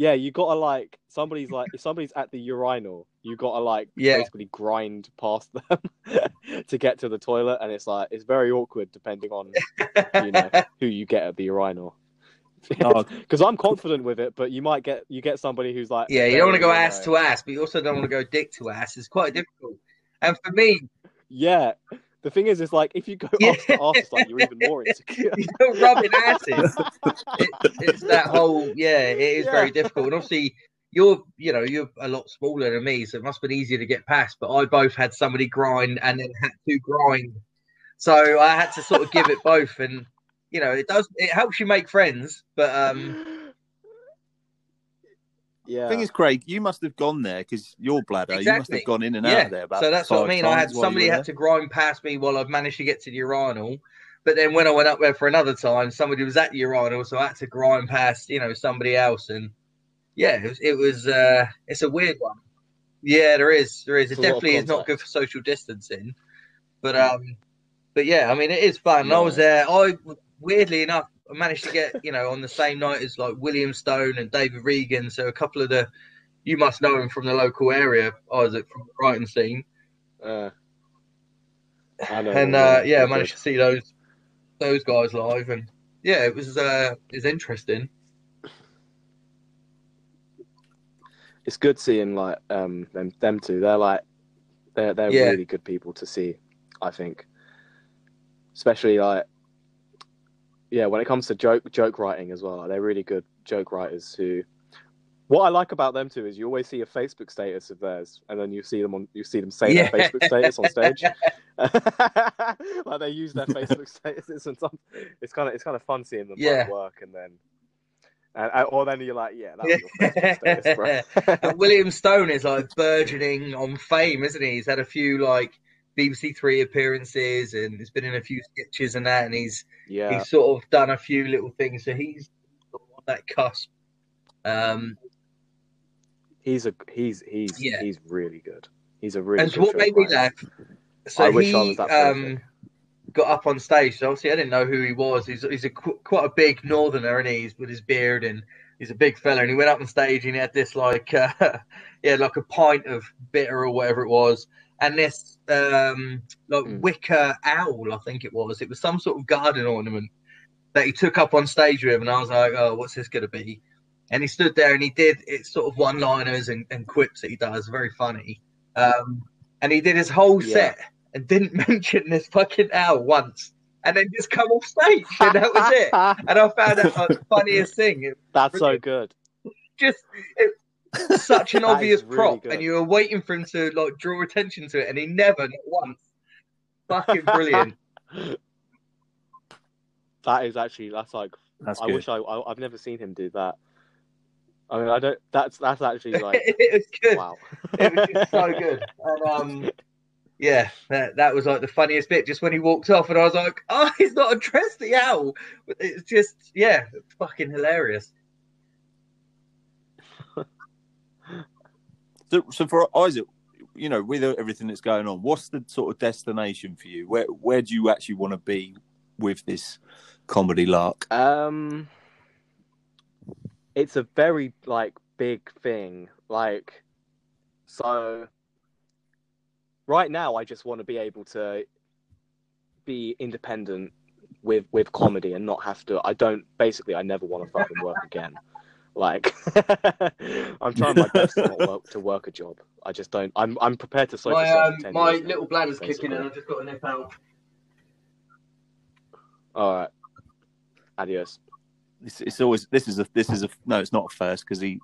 yeah, you gotta like somebody's like if somebody's at the urinal, you gotta like Yeah. basically grind past them to get to the toilet, and it's like it's very awkward depending on you know who you get at the urinal. Oh, Because I'm confident with it, but you might get you get somebody who's like Yeah, you don't want to go very, ass to ass, but you also don't want to go dick to ass. It's quite difficult. And for me, Yeah, the thing is, is like if you go Yeah. ass to ass, like you're even more insecure. You're rubbing asses. It, it's that whole yeah, it is Yeah. very difficult. And obviously, you're you know you're a lot smaller than me, so it must have been easier to get past. But I both had somebody grind and then had to grind, so I had to sort of give it both. And you know, it does it helps you make friends, but um, yeah, thing is, Craig, you must have gone there because your bladder. You must have gone in and out yeah. of there about So that's what I mean. I had times while you somebody had to grind past me while I've managed to get to the urinal. But then when I went up there for another time, somebody was at the urinal, so I had to grind past, you know, somebody else. And yeah, it was, it was uh, it's a weird one. Yeah, there is, there is. It's It a lot of definitely is not good for social distancing. But um, but yeah, I mean, it is fun. And I was there. I weirdly enough, I managed to get you know on the same night as like William Stone and David Regan. So a couple of the you must know him from the local area, Isaac from the Brighton scene. Uh, I know and uh, yeah, I managed to see those those guys live, and yeah, it was uh, it was interesting. it's good seeing like um them them two. They're like they're they're Yeah. really good people to see. I think, especially like yeah, when it comes to joke joke writing as well, they're really good joke writers who What I like about them too is you always see a Facebook status of theirs, and then you see them on you see them say Yeah. their Facebook status on stage. like they use their Facebook statuses, and some, it's kind of it's kind of fun seeing them Yeah. work, and then and, or then you're like, yeah, that was your Facebook status, William Stone is like burgeoning on fame, isn't he? He's had a few like BBC Three appearances, and he's been in a few sketches and that, and he's yeah, he's sort of done a few little things. So he's on that cusp. Um, he's a he's he's Yeah. he's really good. He's a really. and good what made me laugh. So I wish he I was that um, got up on stage. So obviously, I didn't know who he was. He's he's a qu- quite a big northerner, and he's with his beard, and he's a big fella. And he went up on stage, and he had this like uh, yeah, like a pint of bitter or whatever it was, and this um, like Mm. wicker owl, I think it was. It was some sort of garden ornament that he took up on stage with, and I was like, oh, what's this going to be? And he stood there and he did it's sort of one liners and, and quips that he does, very funny. Um, and he did his whole Yeah. set and didn't mention this fucking owl once, and then just come off stage, and that was it. And I found that like, the funniest thing. It That's so good. just it, such an obvious really prop, good. and you were waiting for him to like draw attention to it, and he never, not once. Fucking brilliant. That is actually that's like That's I good. wish I, I I've never seen him do that. I mean, I don't. That's that's actually like it was good. wow. It was just so good. And um, yeah, that, that was like the funniest bit. Just when he walked off, and I was like, "Oh, he's not addressed the owl." It's just, yeah, fucking hilarious. So, for Isaac, you know, with everything that's going on, what's the sort of destination for you? Where where do you actually want to be with this comedy lark? Um, it's a very like big thing. Like, so right now, I just want to be able to be independent with with comedy and not have to. I don't basically. I never want to fucking work again. Like, I'm trying my best to not work to work a job. I just don't. I'm I'm prepared to social My um, my little bladder's kicking, and I've just got to nip out. All right. Adios. It's, it's always this is a this is a no, it's not a first because he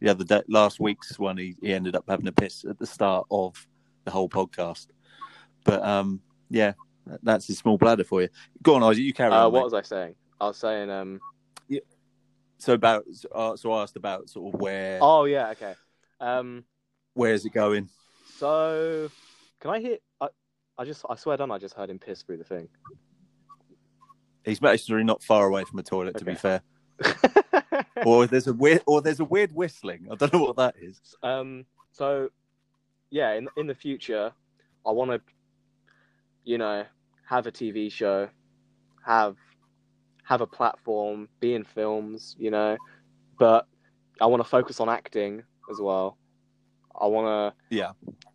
the other day last week's one he, he ended up having a piss at the start of the whole podcast. But um, yeah, that's his small bladder for you. Go on, Isaac, you carry Uh, on. what mate. was I saying? I was saying um. So about uh, so I asked about sort of where Oh yeah. Okay. Um. where is it going? So, can I hear? I, I just, I swear down, I just heard him piss through the thing. He's actually not far away from a toilet, to be fair. Or there's a weird, or there's a weird whistling. I don't know what that is. um. So, yeah, in in the future, I want to, you know, have a TV show, have have a platform, be in films, you know, but I want to focus on acting as well. I want to, Yeah.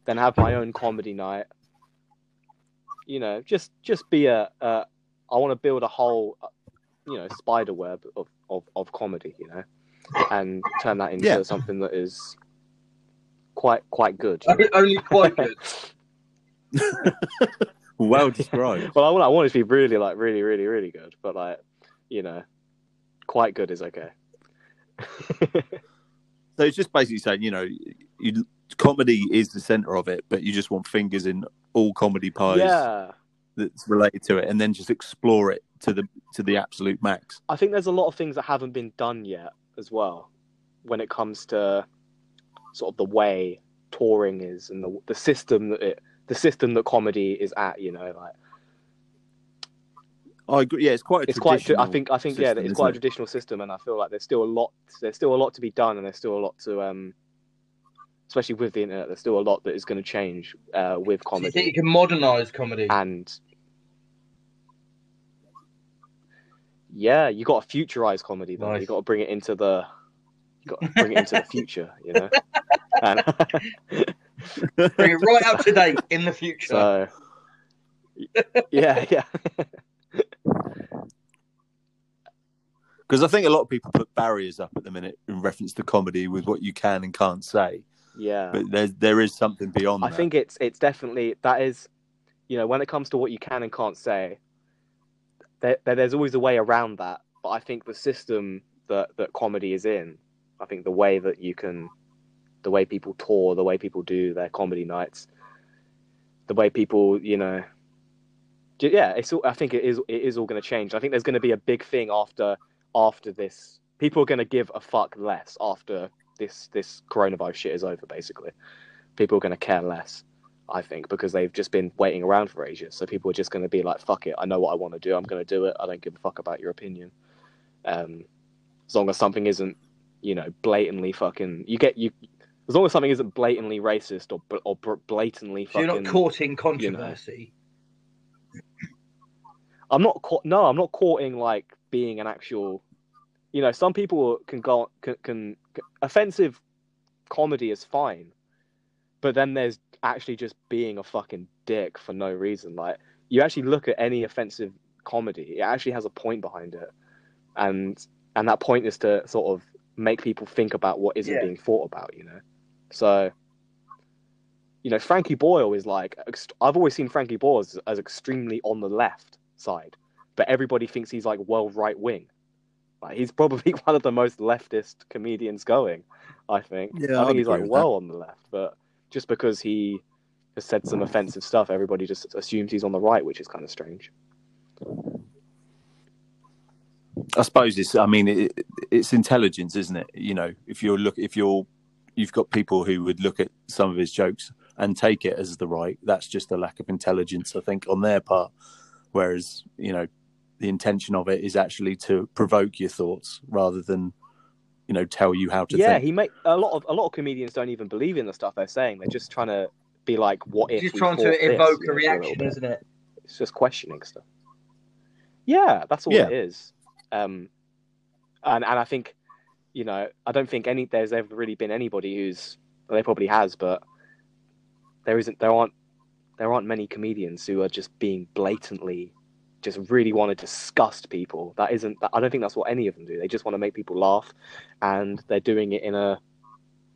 then have my own comedy night. You know, just just be a. a I want to build a whole, uh, you know, spider web of, of, of comedy. You know, and turn that into Yeah. something that is quite quite good. Only quite good. Well described. well, I want I want it to be really like really really really good, but like, you know, quite good is okay. So it's just basically saying, you know, you, comedy is the center of it, but you just want fingers in all comedy pies yeah, that's related to it, and then just explore it to the to the absolute max. I think there's a lot of things that haven't been done yet as well, when it comes to sort of the way touring is and the the system that it the system that comedy is at. You know, like I agree. Yeah, it's quite. A it's quite. I traditional think. I think. yeah, system, it's isn't quite a traditional system, and I feel like there's still a lot. There's still a lot to be done, and there's still a lot to um. Especially with the internet, there's still a lot that is going to change uh, with Do you think comedy, you can modernise comedy? and yeah, you got to futurize comedy. Though Nice. you got to bring it into the, you got to bring it into the future. You know, and Bring it right up to date in the future. so yeah, yeah, because I think a lot of people put barriers up at the minute in reference to comedy with what you can and can't say, yeah. but there's there is something beyond. That. I that. think it's it's definitely that is, you know, when it comes to what you can and can't say, there, there there's always a way around that. But I think the system that that comedy is in I think the way that you can, the way people tour, the way people do their comedy nights, the way people, you know, yeah, it's. all I think it is. It is all going to change. I think there's going to be a big thing after after this. People are going to give a fuck less after this this coronavirus shit is over. Basically, people are going to care less. I think because they've just been waiting around for ages. So people are just going to be like, "Fuck it, I know what I want to do. I'm going to do it. I don't give a fuck about your opinion." Um, as long as something isn't, you know, blatantly fucking, you get you. As long as something isn't blatantly racist or or blatantly So fucking. you're not courting controversy. I'm not caught. No, I'm not courting like being an actual. You know, some people can go can, can offensive comedy is fine, but then there's actually just being a fucking dick for no reason. Like you actually look at any offensive comedy, it actually has a point behind it, and and that point is to sort of make people think about what isn't Yeah. being thought about. You know, so. You know, Frankie Boyle is like. I've always seen Frankie Boyle as, as extremely on the left side, but everybody thinks he's like well right wing. Like he's probably one of the most leftist comedians going. I think. Yeah, I I'd he's like with well on the left, but just because he has said some offensive stuff, everybody just assumes he's on the right, which is kind of strange. I suppose it's. I mean, it, it's intelligence, isn't it? You know, if you're look, if you're, you've got people who would look at some of his jokes and take it as the right. That's just a lack of intelligence, I think, on their part. Whereas, you know, the intention of it is actually to provoke your thoughts rather than, you know, tell you how to yeah, think. he make a lot of a lot of comedians don't even believe in the stuff they're saying. They're just trying to be like, what if? Just trying to evoke you a reaction, bit. isn't it? It's just questioning stuff. Yeah, that's all Yeah. it is. Um, and and I think, you know, I don't think any there's ever really been anybody who's well, there probably has, but there isn't. There aren't. There aren't many comedians who are just being blatantly, just really want to disgust people. That isn't. I don't think that's what any of them do. They just want to make people laugh, and they're doing it in a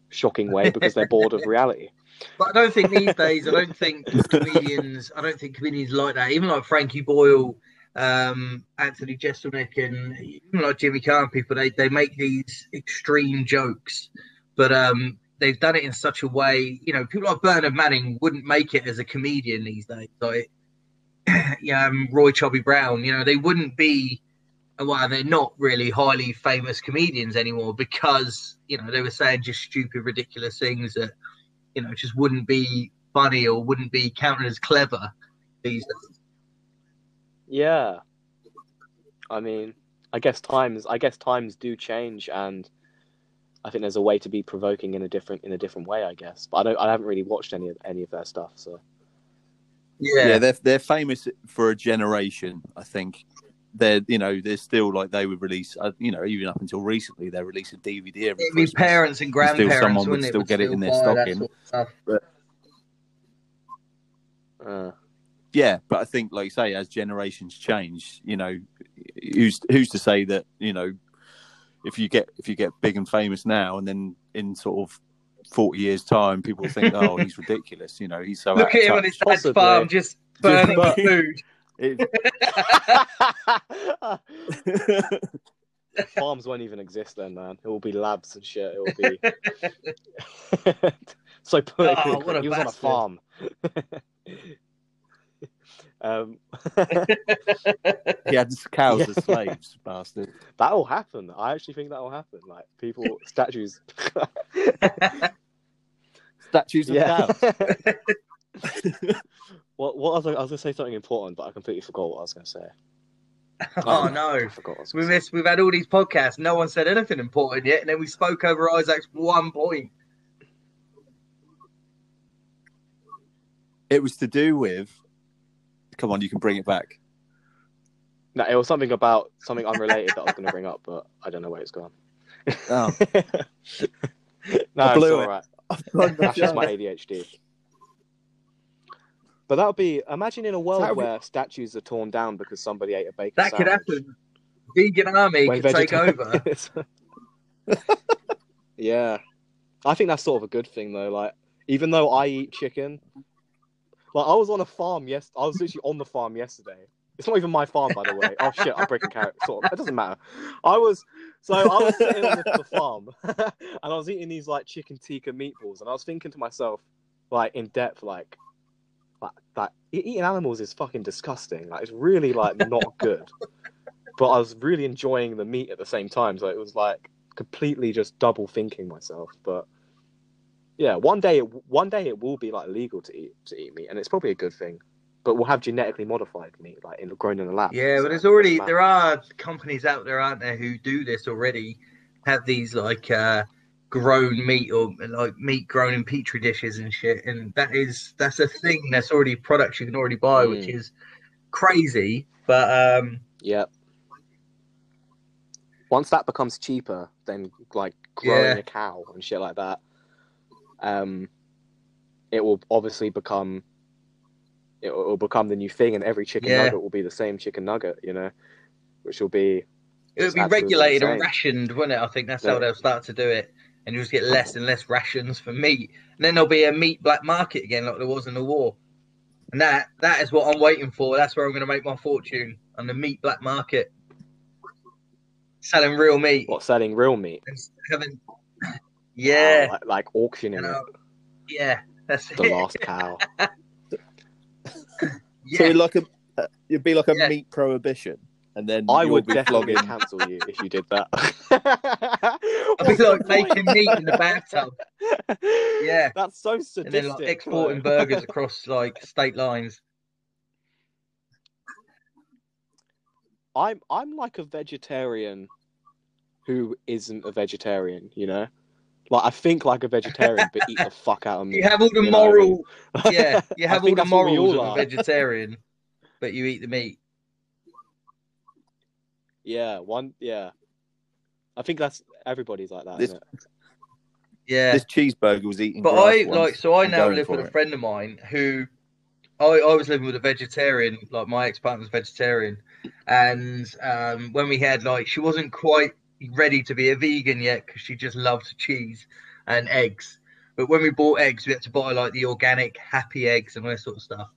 shocking way because they're bored of reality. But I don't think these days. I don't think comedians. I don't think comedians like that. Even like Frankie Boyle, um, Anthony Jeselnik, and even like Jimmy Carr, people they they make these extreme jokes, but um, they've done it in such a way. You know, people like Bernard Manning wouldn't make it as a comedian these days. Like, yeah, um, Roy Chubby Brown. You know, they wouldn't be. Well, they're not really highly famous comedians anymore because you know they were saying just stupid, ridiculous things that you know, just wouldn't be funny or wouldn't be counted as clever these days. Yeah. I mean, I guess times I guess times do change and I think there's a way to be provoking in a different in a different way, I guess. But I don't I haven't really watched any of any of their stuff, so Yeah, yeah, they're they're famous for a generation. I think they're you know they're still like they would release uh, you know even up until recently they release a DVD every it'd be Christmas. parents and grandparents Still grandparents, someone would wouldn't it? still get it in their stocking. sort of stuff. uh, Yeah, but I think like you say, as generations change, you know, who's who's to say that you know if you get if you get big and famous now and then in sort of forty years time, people think, oh, he's ridiculous. You know, he's so Look at him on his dad's farm, just burning but- food. It- Farms won't even exist then, man. It will be labs and shit. It will be so politically Oh, what a correct. He was on a farm. Um, he had cows Yeah. as slaves, bastard. that'll happen. I actually think that'll happen. Like people, statues. Statues of yeah. cows. what? What was I, I was gonna say something important, but I completely forgot what I was gonna say. oh no. I forgot. I We missed, we've had all these podcasts. No one said anything important yet, and then we spoke over Isaac's one point. It was to do with. Come on, you can bring it back. No, it was something about something unrelated that I was gonna bring up, but I don't know where it's gone. Oh. no, I it's blew all it. right. That's just my ADHD. But that would be imagine in a world That would be- where statues are torn down because somebody ate a bacon That could happen. Vegan army When could take over. yeah, I think that's sort of a good thing though. Like, even though I eat chicken, like I was on a farm yes, I was literally on the farm yesterday, It's not even my farm, by the way. Oh shit, I'm breaking character. Sort of. It doesn't matter. I was so I was sitting on the, farm, and I was eating these like chicken tikka meatballs, and I was thinking to myself, like in depth, like, like that eating animals is fucking disgusting. Like it's really like not good. But I was really enjoying the meat at the same time, so it was like completely just double thinking myself. But yeah, one day, it, one day it will be like legal to eat to eat meat, and it's probably a good thing. But we'll have genetically modified meat, like in, grown in a lab. Yeah, so but there's already there are companies out there, aren't there, who do this already? Have these like uh, grown meat or like meat grown in petri dishes and shit, and that is that's a thing. That's already products you can already buy, which Mm. is crazy. But um, Yeah. Once that becomes cheaper than like growing Yeah. a cow and shit like that, um, it will obviously become it will, become the new thing, and every chicken Yeah. nugget will be the same chicken nugget, you know, which will be it would be regulated and rationed, wouldn't it? I think that's Yeah. how they'll start to do it, and you'll just get less and less rations for meat, and then there'll be a meat black market again, like there was in the war. And that that is what I'm waiting for. That's where I'm going to make my fortune on the meat black market, selling real meat. what selling real meat. and having yeah Oh, like, like auctioning you know, it, yeah that's the it last cow. So yeah like a, uh, it'd be like a Yeah. meat prohibition, and then I would be definitely flogging. cancel you if you did that. I'd be like making meat in the bathtub Yeah. that's so and then like exporting though. burgers across like state lines I'm I'm like a vegetarian who isn't a vegetarian, you know? Like I think like a vegetarian but eat the fuck out of me. you have all the You know what I mean? moral yeah you have all the that's what we morals all of a vegetarian but you eat the meat Yeah, one yeah. I think that's everybody's like that, This- isn't it? yeah This cheeseburger was eating. But grass I once. like so I I'm now live for with a friend of mine who I, I was living with a vegetarian, like my ex partner was vegetarian, and um, when we had like she wasn't quite ready to be a vegan yet because she just loves cheese and eggs. But when we bought eggs, we had to buy like the organic happy eggs and all that sort of stuff.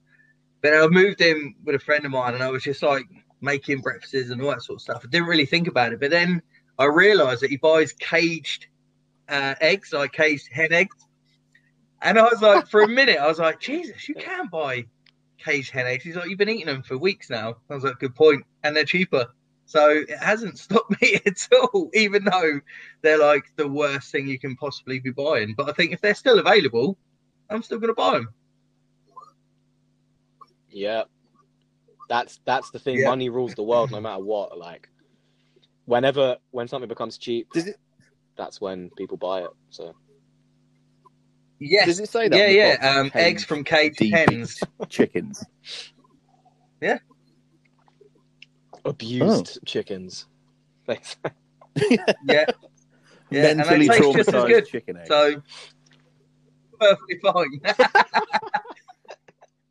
But I moved in with a friend of mine, and I was just like making breakfasts and all that sort of stuff. I didn't really think about it, but then I realised that he buys caged uh, eggs, like caged hen eggs. And I was like, for a minute, I was like, Jesus, you can buy caged hen eggs. He's like, you've been eating them for weeks now. I was like, good point, and they're cheaper. So it hasn't stopped me at all, even though they're like the worst thing you can possibly be buying. But I think if they're still available, I'm still going to buy them. Yeah. That's that's the thing. Yeah. Money rules the world no matter what. Like whenever when something becomes cheap, Does it? that's when people buy it. So Yes. Does it say that? yeah, yeah. Um, eggs from caged deep hens. chickens. Abused Oh. chickens. Thanks. Yeah. Yeah, Mentally they taste just as good. chicken eggs. So perfectly fine.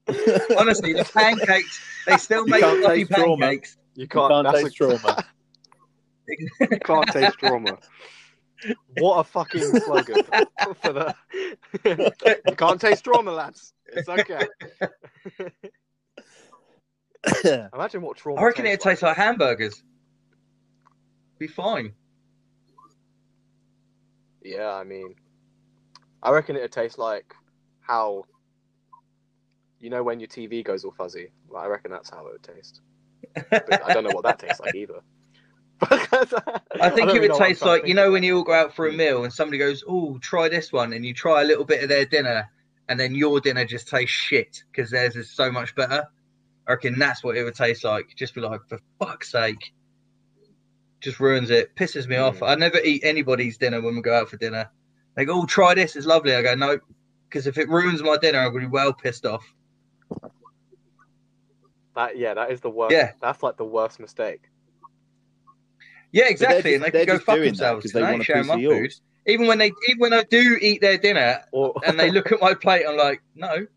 Honestly, the pancakes, they still You make can't fluffy taste trauma. pancakes. You You can't, can't taste a, trauma. you can't taste trauma. What a fucking slogan for the You can't taste trauma, lads. It's okay. Imagine what trauma I reckon it tastes tastes like hamburgers. Be fine. Yeah, I mean, I reckon it'd taste like how, you know, when your TV goes all fuzzy. Like, I reckon that's how it would taste. But I don't know what that tastes like either. I think it would taste like you know when you all go out for a meal and somebody goes, "Oh, try this one," and you try a little bit of their dinner, and then your dinner just tastes shit because theirs is so much better. I reckon that's what it would taste like. Just be like, for fuck's sake, just ruins it, pisses me off. I never eat anybody's dinner when we go out for dinner. They go, "Oh, try this, it's lovely." I go, "No," because if it ruins my dinner, I'm gonna be well pissed off. That yeah, that is the worst. Yeah. that's like the worst mistake. Yeah, exactly, just- and they can go fuck because they want sharing my food. Even when they, even when I do eat their dinner, Or and they look at my plate, I'm like, no.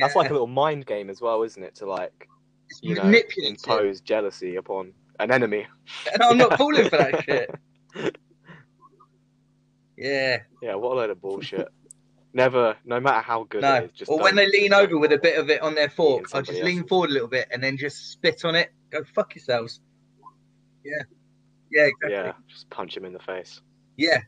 That's like a little mind game as well, isn't it? To like it's you know impose jealousy upon an enemy. and I'm not falling for that shit. Yeah, Yeah, what a load of bullshit. Never, no matter how good No. it is. Just or when they lean over with a bit of it on their fork, I'll just somebody lean forward a little bit and then just spit on it. Go fuck yourselves. Yeah. Yeah, exactly. Yeah, just punch him in the face. Yeah.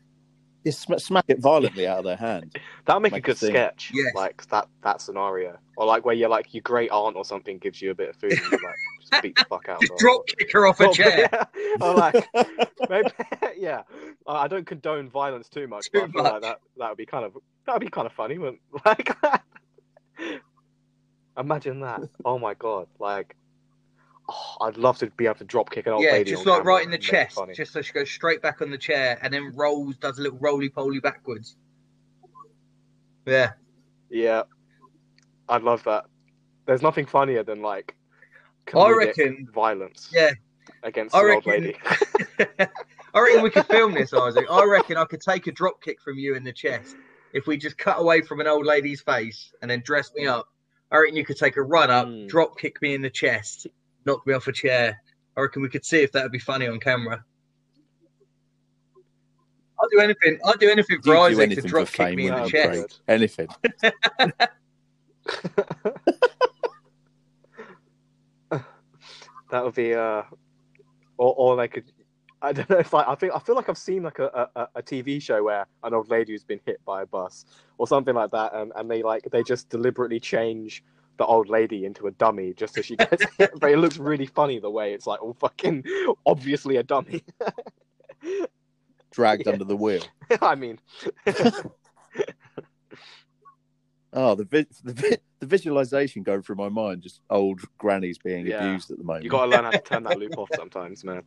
Just sm- smack it violently out of their hand. That'll make, Make a good a scene. sketch. Yes. Like that that scenario. Or like where you're like your great aunt or something gives you a bit of food and you like just beat the fuck out Just of her. drop kick her off a Or- chair. or like maybe yeah. I I don't condone violence too much, Too but I feel much. like that that would be kind of that would be kind of funny, but like imagine that. Oh my god. Like oh, I'd love to be able to drop kick an old Yeah, lady. just on like right in the and make it chest, just so she goes straight back on the chair and then rolls, does a little roly poly backwards. Yeah, Yeah, I'd love that. There's nothing funnier than like I reckon- violence yeah. against I an old lady. I reckon we could film this, Isaac. I reckon I could take a drop kick from you in the chest if we just cut away from an old lady's face and then dress me up. I reckon you could take a run up, Mm. drop kick me in the chest, knock me off a chair. I reckon we could see if that would be funny on camera. I'll do anything. I'll do anything for Isaac to anything for drop kick me in the wouldn't chest. Craig? Anything. that would be uh, or or they could. I don't know if I, I think I feel like I've seen like a, a, a TV show where an old lady who's been hit by a bus or something like that, and, and they like they just deliberately change the old lady into a dummy just so she gets hit. But it looks really funny the way it's like all fucking obviously a dummy. Dragged Yeah. under the wheel. I mean, Oh, the vi- the, vi- the visualization going through my mind, just old grannies being Yeah. abused at the moment. you got to learn how to turn that loop off sometimes, man.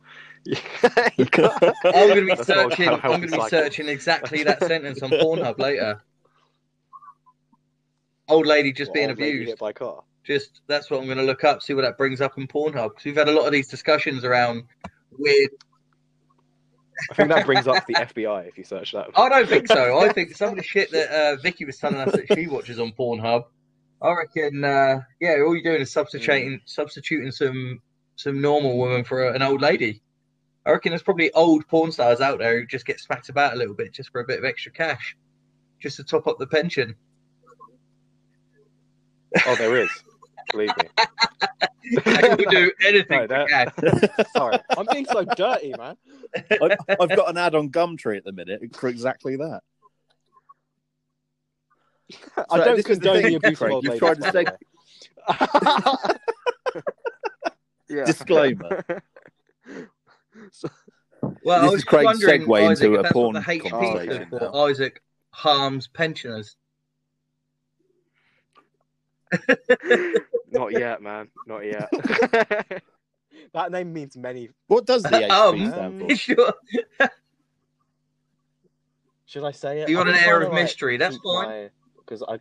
I'm going to be searching. I'm going to be searching exactly that sentence on Pornhub later. Old lady just being abused. by car. Just that's what I'm going to look up. See what that brings up in Pornhub. Because we've had a lot of these discussions around weird. I think that brings up the FBI if you search that. I don't think so. I think some of the shit that uh, Vicky was telling us that she watches on Pornhub. I reckon. Uh, yeah, all you're doing is substituting substituting some some normal woman for an old lady. I reckon there's probably old porn stars out there who just get smacked about a little bit just for a bit of extra cash, just to top up the pension. Oh, there is. Believe me. They will do anything No, for that- Sorry, I'm being so dirty, man. I've, I've got an ad on Gumtree at the minute for exactly that. I don't this is the condone thing, the abuse of Craig, old you've ladies. tried to by yeah. Disclaimer. Well, This I was is Craig's segue Isaac, into if a porn what the HP conversation stood for. Isaac harms pensioners. Not yet, man. Not yet. that name means many. What does the HP Um, stand for? sure. Should I say it? You I've want an air of like, mystery? That's keep fine. Because I.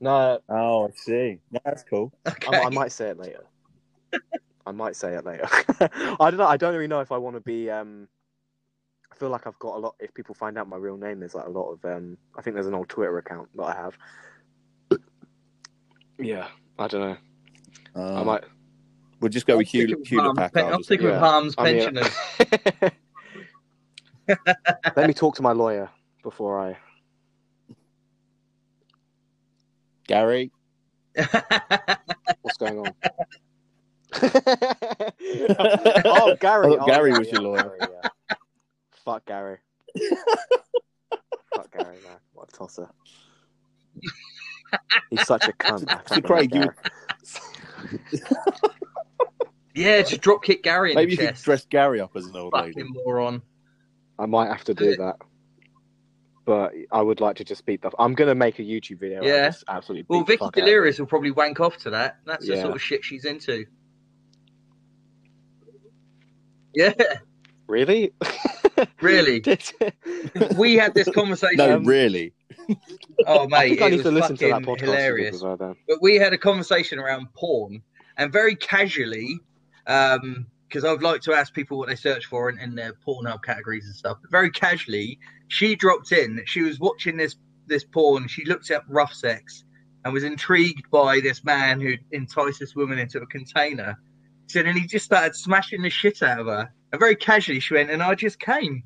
No, Oh, I see. No, that's cool. Okay. I, I might say it later. I might say it later. I don't know. I don't really know if I want to be. Um, I feel like I've got a lot. If people find out my real name, there's like a lot of. Um, I think there's an old Twitter account that I have. Yeah, I don't know. I Uh, might. We'll just go I'm with Hewlett, sticking with Hewlett Harms Packard. pen- I'm as sticking with Yeah. harms I mean, pensioners. Let me talk to my lawyer before I. Gary. What's going on? oh, Gary. Oh, Gary yeah, was your lawyer. Gary, yeah. Fuck Gary. Fuck Gary, man. What a tosser. He's such a cunt. I So, Craig, you- yeah, just drop kick Gary in Maybe you the could dress Gary up as an old lady. Fucking moron. I might have to do that. But I would like to just beat the. I'm gonna make a YouTube video. and Yeah. absolutely. Well, beat the Vicky fuck out of him. Delirious will probably wank off to that. That's the sort of shit she's into. Yeah, Really? really. we had this conversation. No, Um, really. oh, I mate, think I need was to listen to that podcast hilarious. as well. Then. but we had a conversation around porn and very casually um, because i'd like to ask people what they search for in, in their pornhub categories and stuff but very casually she dropped in that she was watching this this porn she looked up rough sex and was intrigued by this man who enticed this woman into a container so then he just started smashing the shit out of her and very casually she went and i just came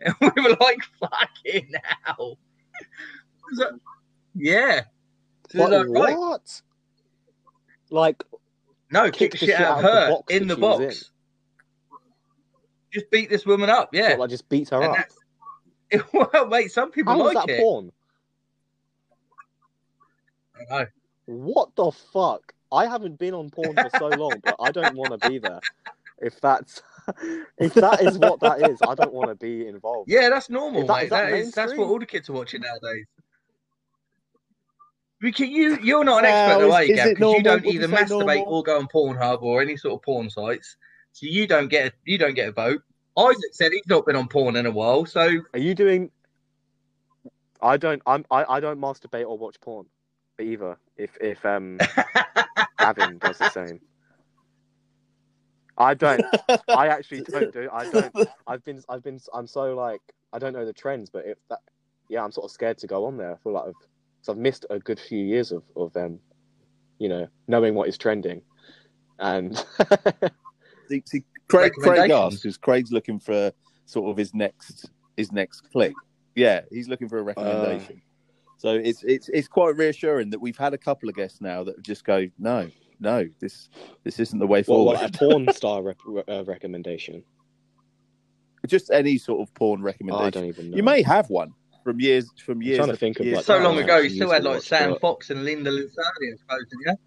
and we were like fucking hell? Yeah. What? it was like, right. Like, No, Kick kick the the shit shit out of out of the her box in the she was box. Just beat this woman up, yeah. what, like just beat her And up. that's, well, mate, some people How is like that it. porn? I know. What the fuck? I haven't been on porn for so long, but I don't want to be there. If that's if that is what that is, I don't want to be involved. Yeah, that's normal, Is that- mate. is that that is that's what all the kids are watching nowadays. We can, you you're not an expert, though, are you, Gav? Because you don't you either say masturbate normal? or go on Pornhub or any sort of porn sites, so you don't get a, you don't get a vote. Isaac said he's not been on porn in a while, so Are you doing? I don't. I'm. I, I don't masturbate or watch porn, either. If if um Gavin does the same. I don't. I actually don't do. I don't. I've been. I've been. I'm so like. I don't know the trends, but if that. Yeah, I'm sort of scared to go on there. I feel like I've. So I've missed a good few years of of um, you know, knowing what is trending, and See, see, Craig, Craig asked because Craig's looking for sort of his next his next click. Yeah, he's looking for a recommendation. so it's it's it's quite reassuring that we've had a couple of guests now that just go, no, no, this this isn't the way what, forward. what a porn star rep, uh, recommendation. just any sort of porn Oh, I recommendation. don't even know. you may have one from years from years. trying to think of, years like, so long ago, you still had like Sam but- Fox and Linda Lusardi, I suppose, didn't?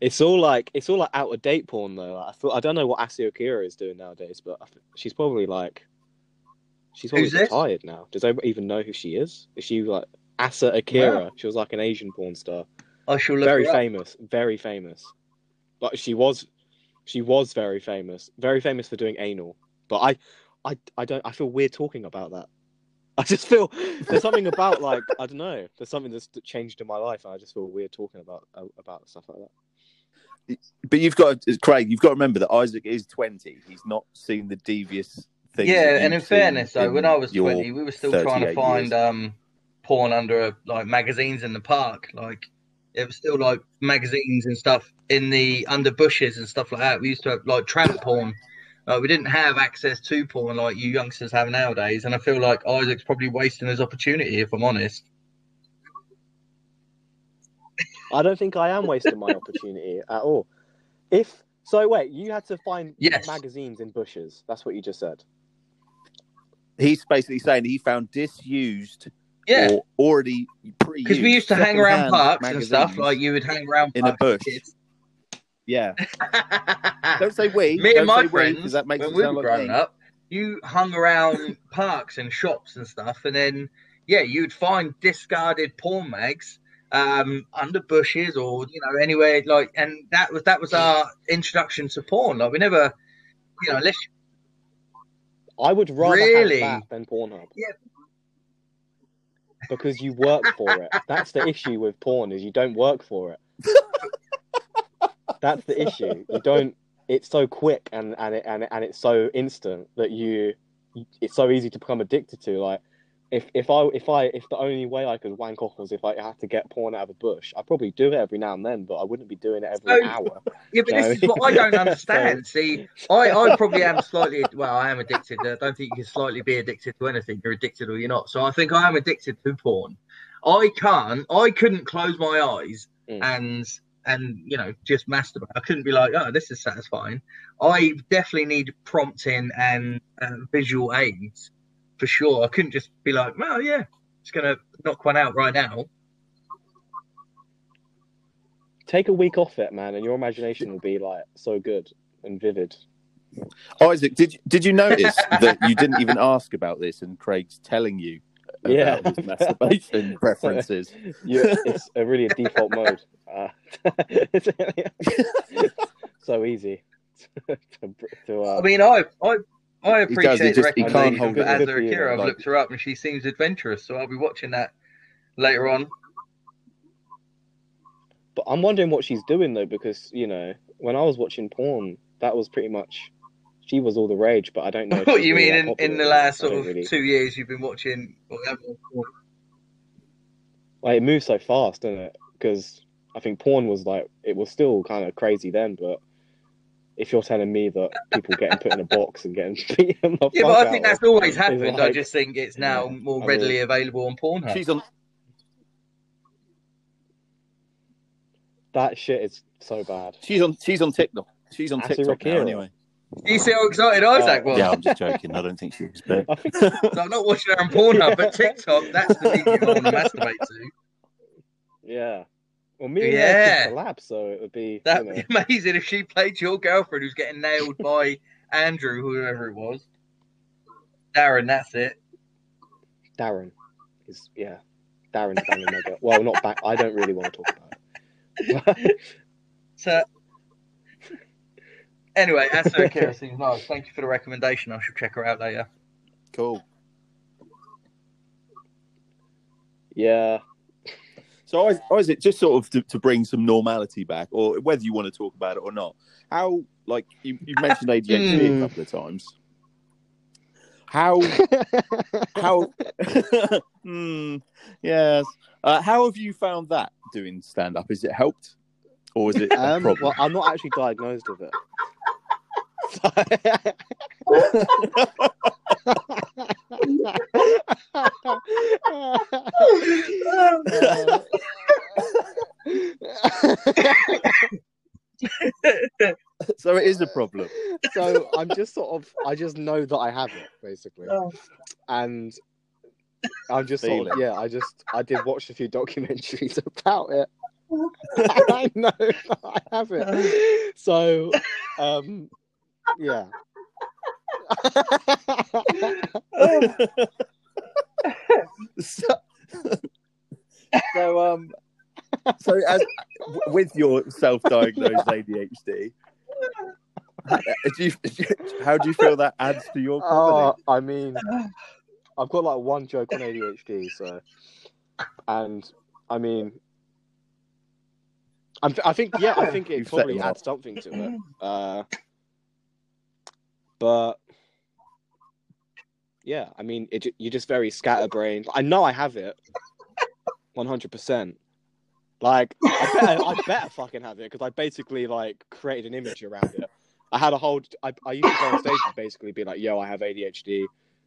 It's all like it's all like out of date porn though. Like, I feel I don't know what Asia Akira is doing nowadays, but I th- she's probably like she's probably retired now. Does anybody even know who she is? Is she like Asa Akira? She was like an Asian porn star, I shall look very her up. famous, very famous. But she was she was very famous, very famous for doing anal. But I I I don't I feel weird talking about that. I just feel there's something about like I don't know. There's something that's changed in my life, and I just feel weird talking about uh, about stuff like that. But you've got to, Craig. You've got to remember that Isaac is twenty. He's not seen the devious things. Yeah, and in fairness, though, in when I was twenty, we were still trying to find years. um porn under like magazines in the park. Like it was still like magazines and stuff in the under bushes and stuff like that. We used to have like tramp porn. Like, we didn't have access to porn like you youngsters have nowadays, and I feel like Isaac's probably wasting his opportunity. If I'm honest, I don't think I am wasting my opportunity at all. If so, wait, you had to find Yes. magazines in bushes. That's what you just said. He's basically saying he found disused yeah, or already pre because we used to hang around parks and stuff. Like you would hang around in a parks with bush. yeah. Don't say we. me Don't and my friends, we, that makes when it we were like growing me. up, you hung around parks and shops and stuff, and then yeah, you'd find discarded porn mags um, under bushes or you know anywhere like, and that was that was our introduction to porn. Like we never, you know, unless I would rather Really? have that than Pornhub. Yeah. Because you work for it. That's the issue with porn is you don't work for it. That's the issue. You don't. It's so quick and and it, and and it's so instant that you. It's so easy to become addicted to. Like, if if I if I if the only way I could wank off was if I had to get porn out of a bush, I'd probably do it every now and then, but I wouldn't be doing it every So- hour. yeah, but this is what I don't understand. See, I, I probably am slightly well, I am addicted. I don't think you can slightly be addicted to anything. You're addicted or you're not. So I think I am addicted to porn. I can't. I couldn't close my eyes Mm. and and you know just masturbate. I couldn't be like, oh, this is satisfying. I definitely need prompting and uh, visual aids for sure. I couldn't just be like, well, yeah, just gonna knock one out right now. Take a week off it, man, and your imagination will be like so good and vivid. Isaac, did did you notice that you didn't even ask about this, and Craig's telling you about Yeah. his masturbation preferences? Yeah, it's a really a default mode. Uh, so easy to, to uh, I mean, I I I He does, he appreciate the just- he can't recommendation for. Asa Akira. I've like- looked her up and she seems adventurous, so I'll be watching that later on. But I'm wondering what she's doing though, because you know, when I was watching porn, that was pretty much she was all the rage. But I don't know. what you mean in, in the last sort of really- two years you've been watching whatever? Like it moves so fast, doesn't it? Because I think porn was like it was still kind of crazy then, but if you're telling me that people getting put in a box and getting beaten the yeah, but I think that's always happened. Like, I just think it's now yeah, more readily mean, available on Pornhub. She's on. That shit is so bad. She's on. She's on TikTok. She's on TikTok now, anyway. You see how excited Isaac was? Yeah, I'm just joking. I don't think she was. But... so I'm not watching her on Pornhub, yeah. but TikTok. That's the thing you want to masturbate to. Yeah. Well, me and Yeah. her collab, so it would be. That'd you be know, amazing if she played your girlfriend who's getting nailed by Andrew, whoever it was. Darren, that's it. Darren is yeah. Darren's banging my girl. Well, not back. I don't really want to talk about it. So, anyway, Asa Akira seems nice. Thank you for the recommendation. I should check her out later. cool. yeah. So, is, or is it just sort of to, to bring some normality back, or whether you want to talk about it or not? How, like, you, you mentioned ADHD Hmm. a couple of times. How, how, hmm, yes. Uh, how have you found that doing stand up? Is it helped, or is it a Um, problem? well, I'm not actually diagnosed with it. so it is a problem. so I'm just sort of, I just know that I have it, basically, and I'm just sort of, it. yeah, I just, I did watch a few documentaries about it. I know that I have it. So, um, yeah. so, so um so as with your self-diagnosed ADHD uh, do you, how do you feel that adds to your Oh, comedy? I mean, I've got like one joke on ADHD, so, and I mean, I'm, I think, yeah, I think it You've probably adds something to it. Uh, but yeah, I mean, it, you're just very scatterbrained. I know I have it, one hundred percent. Like, I better, I better fucking have it because I basically like created an image around it. I had a whole. I, I used to go on stage and basically be like, "Yo, I have ADHD,"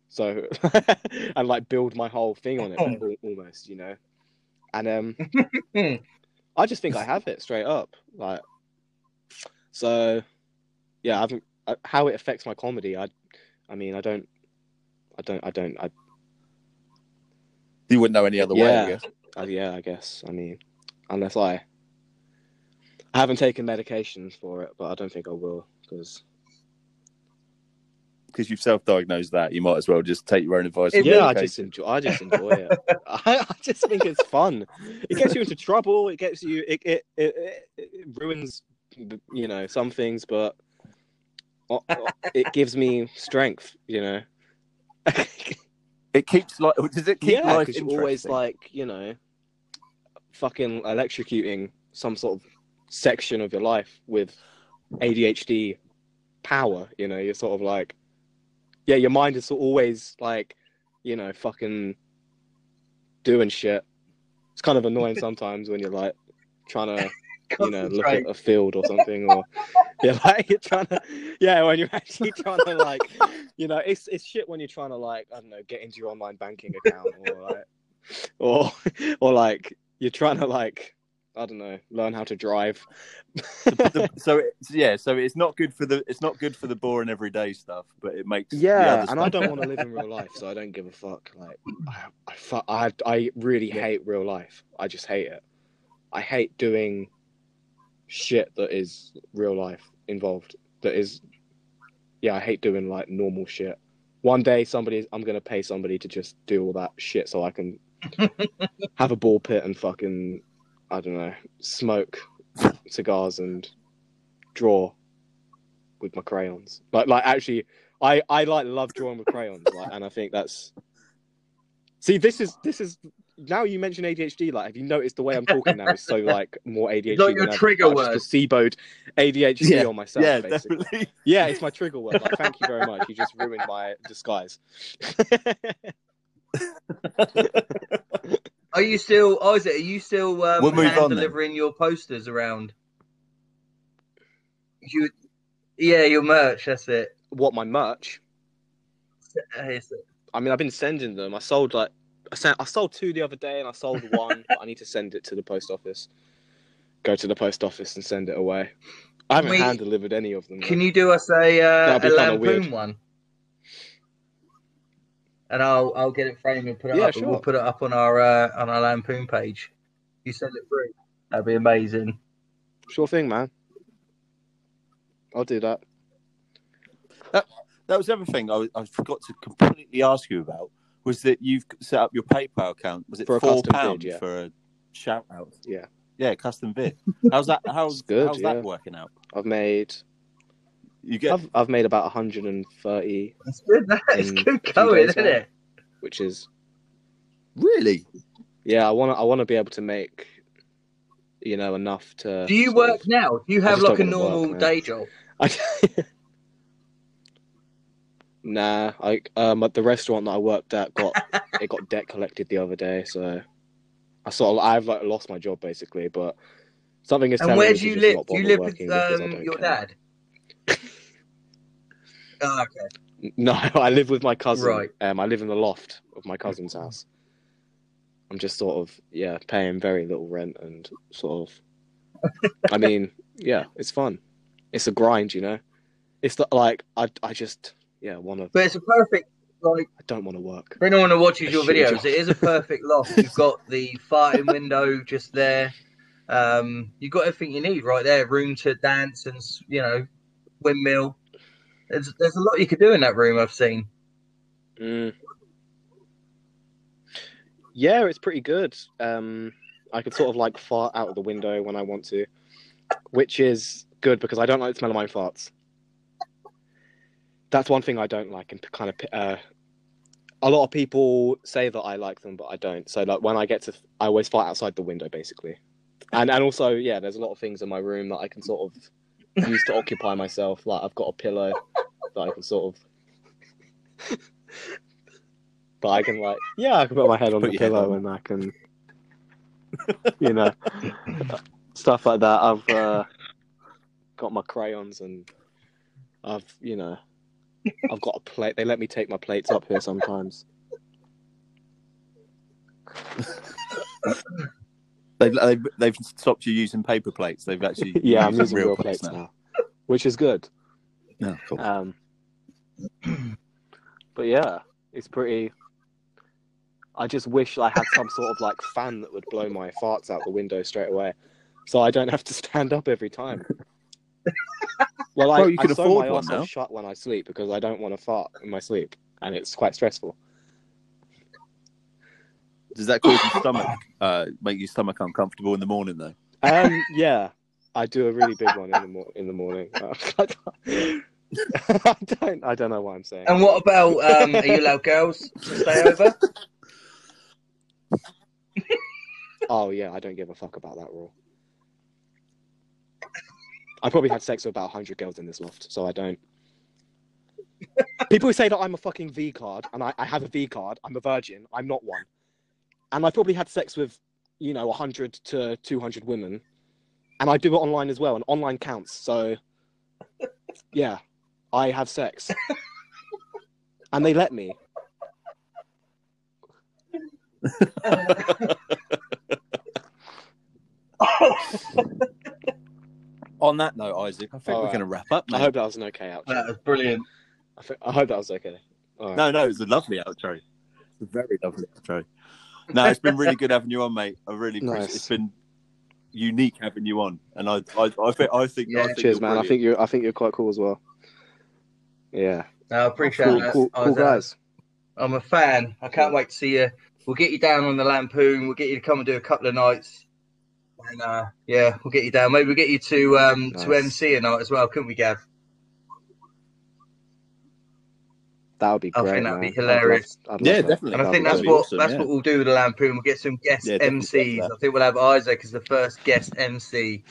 so and like build my whole thing on it almost, you know. And um, I just think I have it straight up, like. So, yeah, I haven't. Uh, how it affects my comedy, I, I mean, I don't, I don't, I don't, I, you wouldn't know any other way Yeah. I guess I yeah, I guess. I mean, unless I, I haven't taken medications for it, but I don't think I will because because you've self-diagnosed that you might as well just take your own advice yeah, I just enjoy. I just enjoy it. I, I just think it's fun. It gets you into trouble. It gets you. It it it, it, ruins, you know, some things, but uh, uh, it gives me strength. You know. it keeps like does it keep yeah, life you're always like, you know, fucking electrocuting some sort of section of your life with ADHD power. You know, you're sort of like, yeah, your mind is always like, you know, fucking doing shit. It's kind of annoying sometimes when you're like trying to, you know, look at a field or something, or you're like you're trying to, yeah, when you're actually trying to like, you know, it's it's shit when you're trying to like, I don't know, get into your online banking account or like, or or like you're trying to like, I don't know, learn how to drive. So it, yeah so it's not good for the it's not good for the boring everyday stuff but it makes Yeah, and I don't want to live in real life, so I don't give a fuck. Like, I, I, I, I really hate real life. I just hate it. I hate doing shit that is real life involved. That is, yeah, I hate doing like normal shit. One day, somebody, I'm gonna pay somebody to just do all that shit so I can have a ball pit and fucking, I don't know, smoke cigars and draw with my crayons. Like, like actually, I I like love drawing with crayons, like, and I think that's. See, this is this is now you mention ADHD. Like, have you noticed the way I'm talking now is so like more ADHD? like your than trigger I've word. Just placeboed ADHD Yeah, on myself. yeah basically. definitely Yeah, it's my trigger word. Like, thank you very much. You just ruined my disguise. Are you still, Isaac, are you still um, We'll move hand on then. delivering your posters around? You, yeah, your merch, that's it. what my merch? Uh, I mean, I've been sending them. I sold like I sent I sold two the other day, and I sold one. but I need to send it to the post office. go to the post office and send it away. I haven't hand delivered any of them. though. Can you do us a uh, a lampoon one? And I'll I'll get it framed and put it Yeah, up. and We'll put it up on our uh, on our lampoon page. You send it through. That'd be amazing. Sure thing, man. I'll do that. That that was everything I, I forgot to completely ask you about was that you've set up your PayPal account. Was it For a four pounds yeah. for a shout out? Yeah. Yeah, custom vid. How's that? How's good, how's yeah. that working out? I've made You get I've I've made about 130, That's good. That's good going, days isn't now. it? which is really? yeah. I want to I want to be able to make you know enough to. Do you work of- now? Do you have like a don't work, normal day job? nah, I um at the restaurant that I worked at got it got debt collected the other day, so I sort of I've like lost my job basically, but something is And telling where do you live? Do you live with working because I um, your care. dad? oh, okay. No, I live with my cousin. Right. Um, I live in the loft of my cousin's house. I'm just sort of yeah paying very little rent and sort of. I mean, yeah, it's fun. It's a grind, you know. It's the, like I I just yeah one of. But it's a perfect like I don't want to work. for anyone who watches your videos. job. It is a perfect loft. You've got the farting window just there. Um, you've got everything you need right there. Room to dance and you know, windmill. There's there's a lot you could do in that room. I've seen. Mm. Yeah, it's pretty good. Um, I could sort of like fart out of the window when I want to, which is good because I don't like the smell of my farts. That's one thing I don't like, and kind of uh, a lot of people say that I like them, but I don't. So like when I get to, I always fight outside the window basically, and and also yeah, there's a lot of things in my room that I can sort of use to occupy myself. Like I've got a pillow that I can sort of but I can like yeah, I can put my head on Put the pillow on. and I can you know stuff like that. I've uh, got my crayons and I've you know I've got a plate. They let me take my plates up here sometimes. They've, they've they've stopped you using paper plates. They've actually yeah, I'm using using real plates now, which is good. Yeah, cool. Um, but yeah, it's pretty. I just wish I had some sort of like fan that would blow my farts out the window straight away, so I don't have to stand up every time. Well, I, Well, you can I sew afford my one now. shut when I sleep because I don't want to fart in my sleep, and it's quite stressful. Does that cause your stomach uh, make your stomach uncomfortable in the morning though? Um, yeah, I do a really big one in the mor- in the morning. I don't. I don't know what I'm saying. And what about um, are you allowed girls to stay over? Oh yeah, I don't give a fuck about that rule. I probably had sex with about hundred girls in this loft, so I don't. People who say that I'm a fucking V card, and I, I have a V card, I'm a virgin, I'm not one. And I probably had sex with, you know, hundred to two hundred women, and I do it online as well, and online counts. So, yeah, I have sex, and they let me. On that note, Isaac, I think All we're right. going to wrap up. I hope that was an okay outro. that was brilliant. I, thi- I hope that was okay. All right. No, no, it was a lovely outro. It's a very lovely outro. No, it's been really good having you on, mate. I really appreciate Nice. It's been unique having you on, and I, I, I think, I think, Yeah. I think Cheers, you're man. I think you're. I think you're quite cool as well. Yeah, No, I appreciate cool, that. cool, I cool was, uh, guys. I'm a fan. I can't wait to see you. We'll get you down on the Lampoon. We'll get you to come and do a couple of nights. And uh, yeah, we'll get you down. Maybe we'll get you to um, to MC a night as well, couldn't we, Gav? That would be great. I think that'd be man. I'd love- hilarious. I'd love Yeah, that. definitely. And I That think would that's what awesome, that's yeah. what we'll do with the Lampoon. We'll get some guest Yeah, MCs. I think we'll have Isaac as the first guest MC.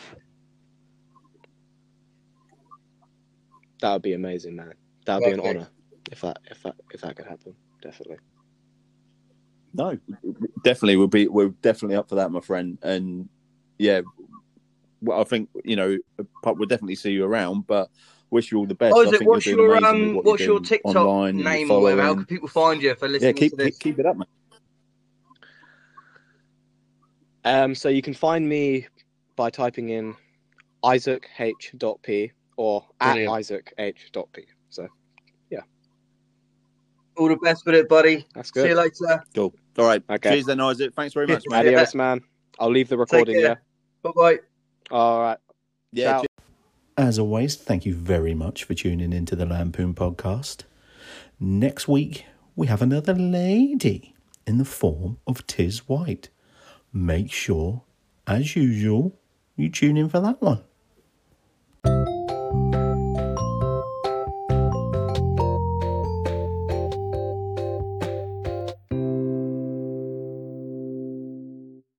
That would be amazing, man. That would be an honor if that if that if that could happen. Definitely. No, definitely, we'll be we're definitely up for that, my friend. And yeah, well, I think you know we'll definitely see you around, but wish you all the best. Oh, is it? What's your amazing with um? what What's your TikTok online name or whatever? How can people find you for Yeah, listening keep to this? keep it up, man. Um, so you can find me by typing in Isaac H. P or at Brilliant. Isaac H. P. So yeah. All the best with it, buddy. that's good. See you later. Cool. All right. Okay. Cheers then, Isaac. Thanks very much, mate. Adios, man. I'll leave the recording. Yeah. Care. Bye bye. All right. Yeah. Ciao. As always, thank you very much for tuning into the Lampoon podcast. Next week, we have another lady in the form of Tiz White. Make sure, as usual, you tune in for that one.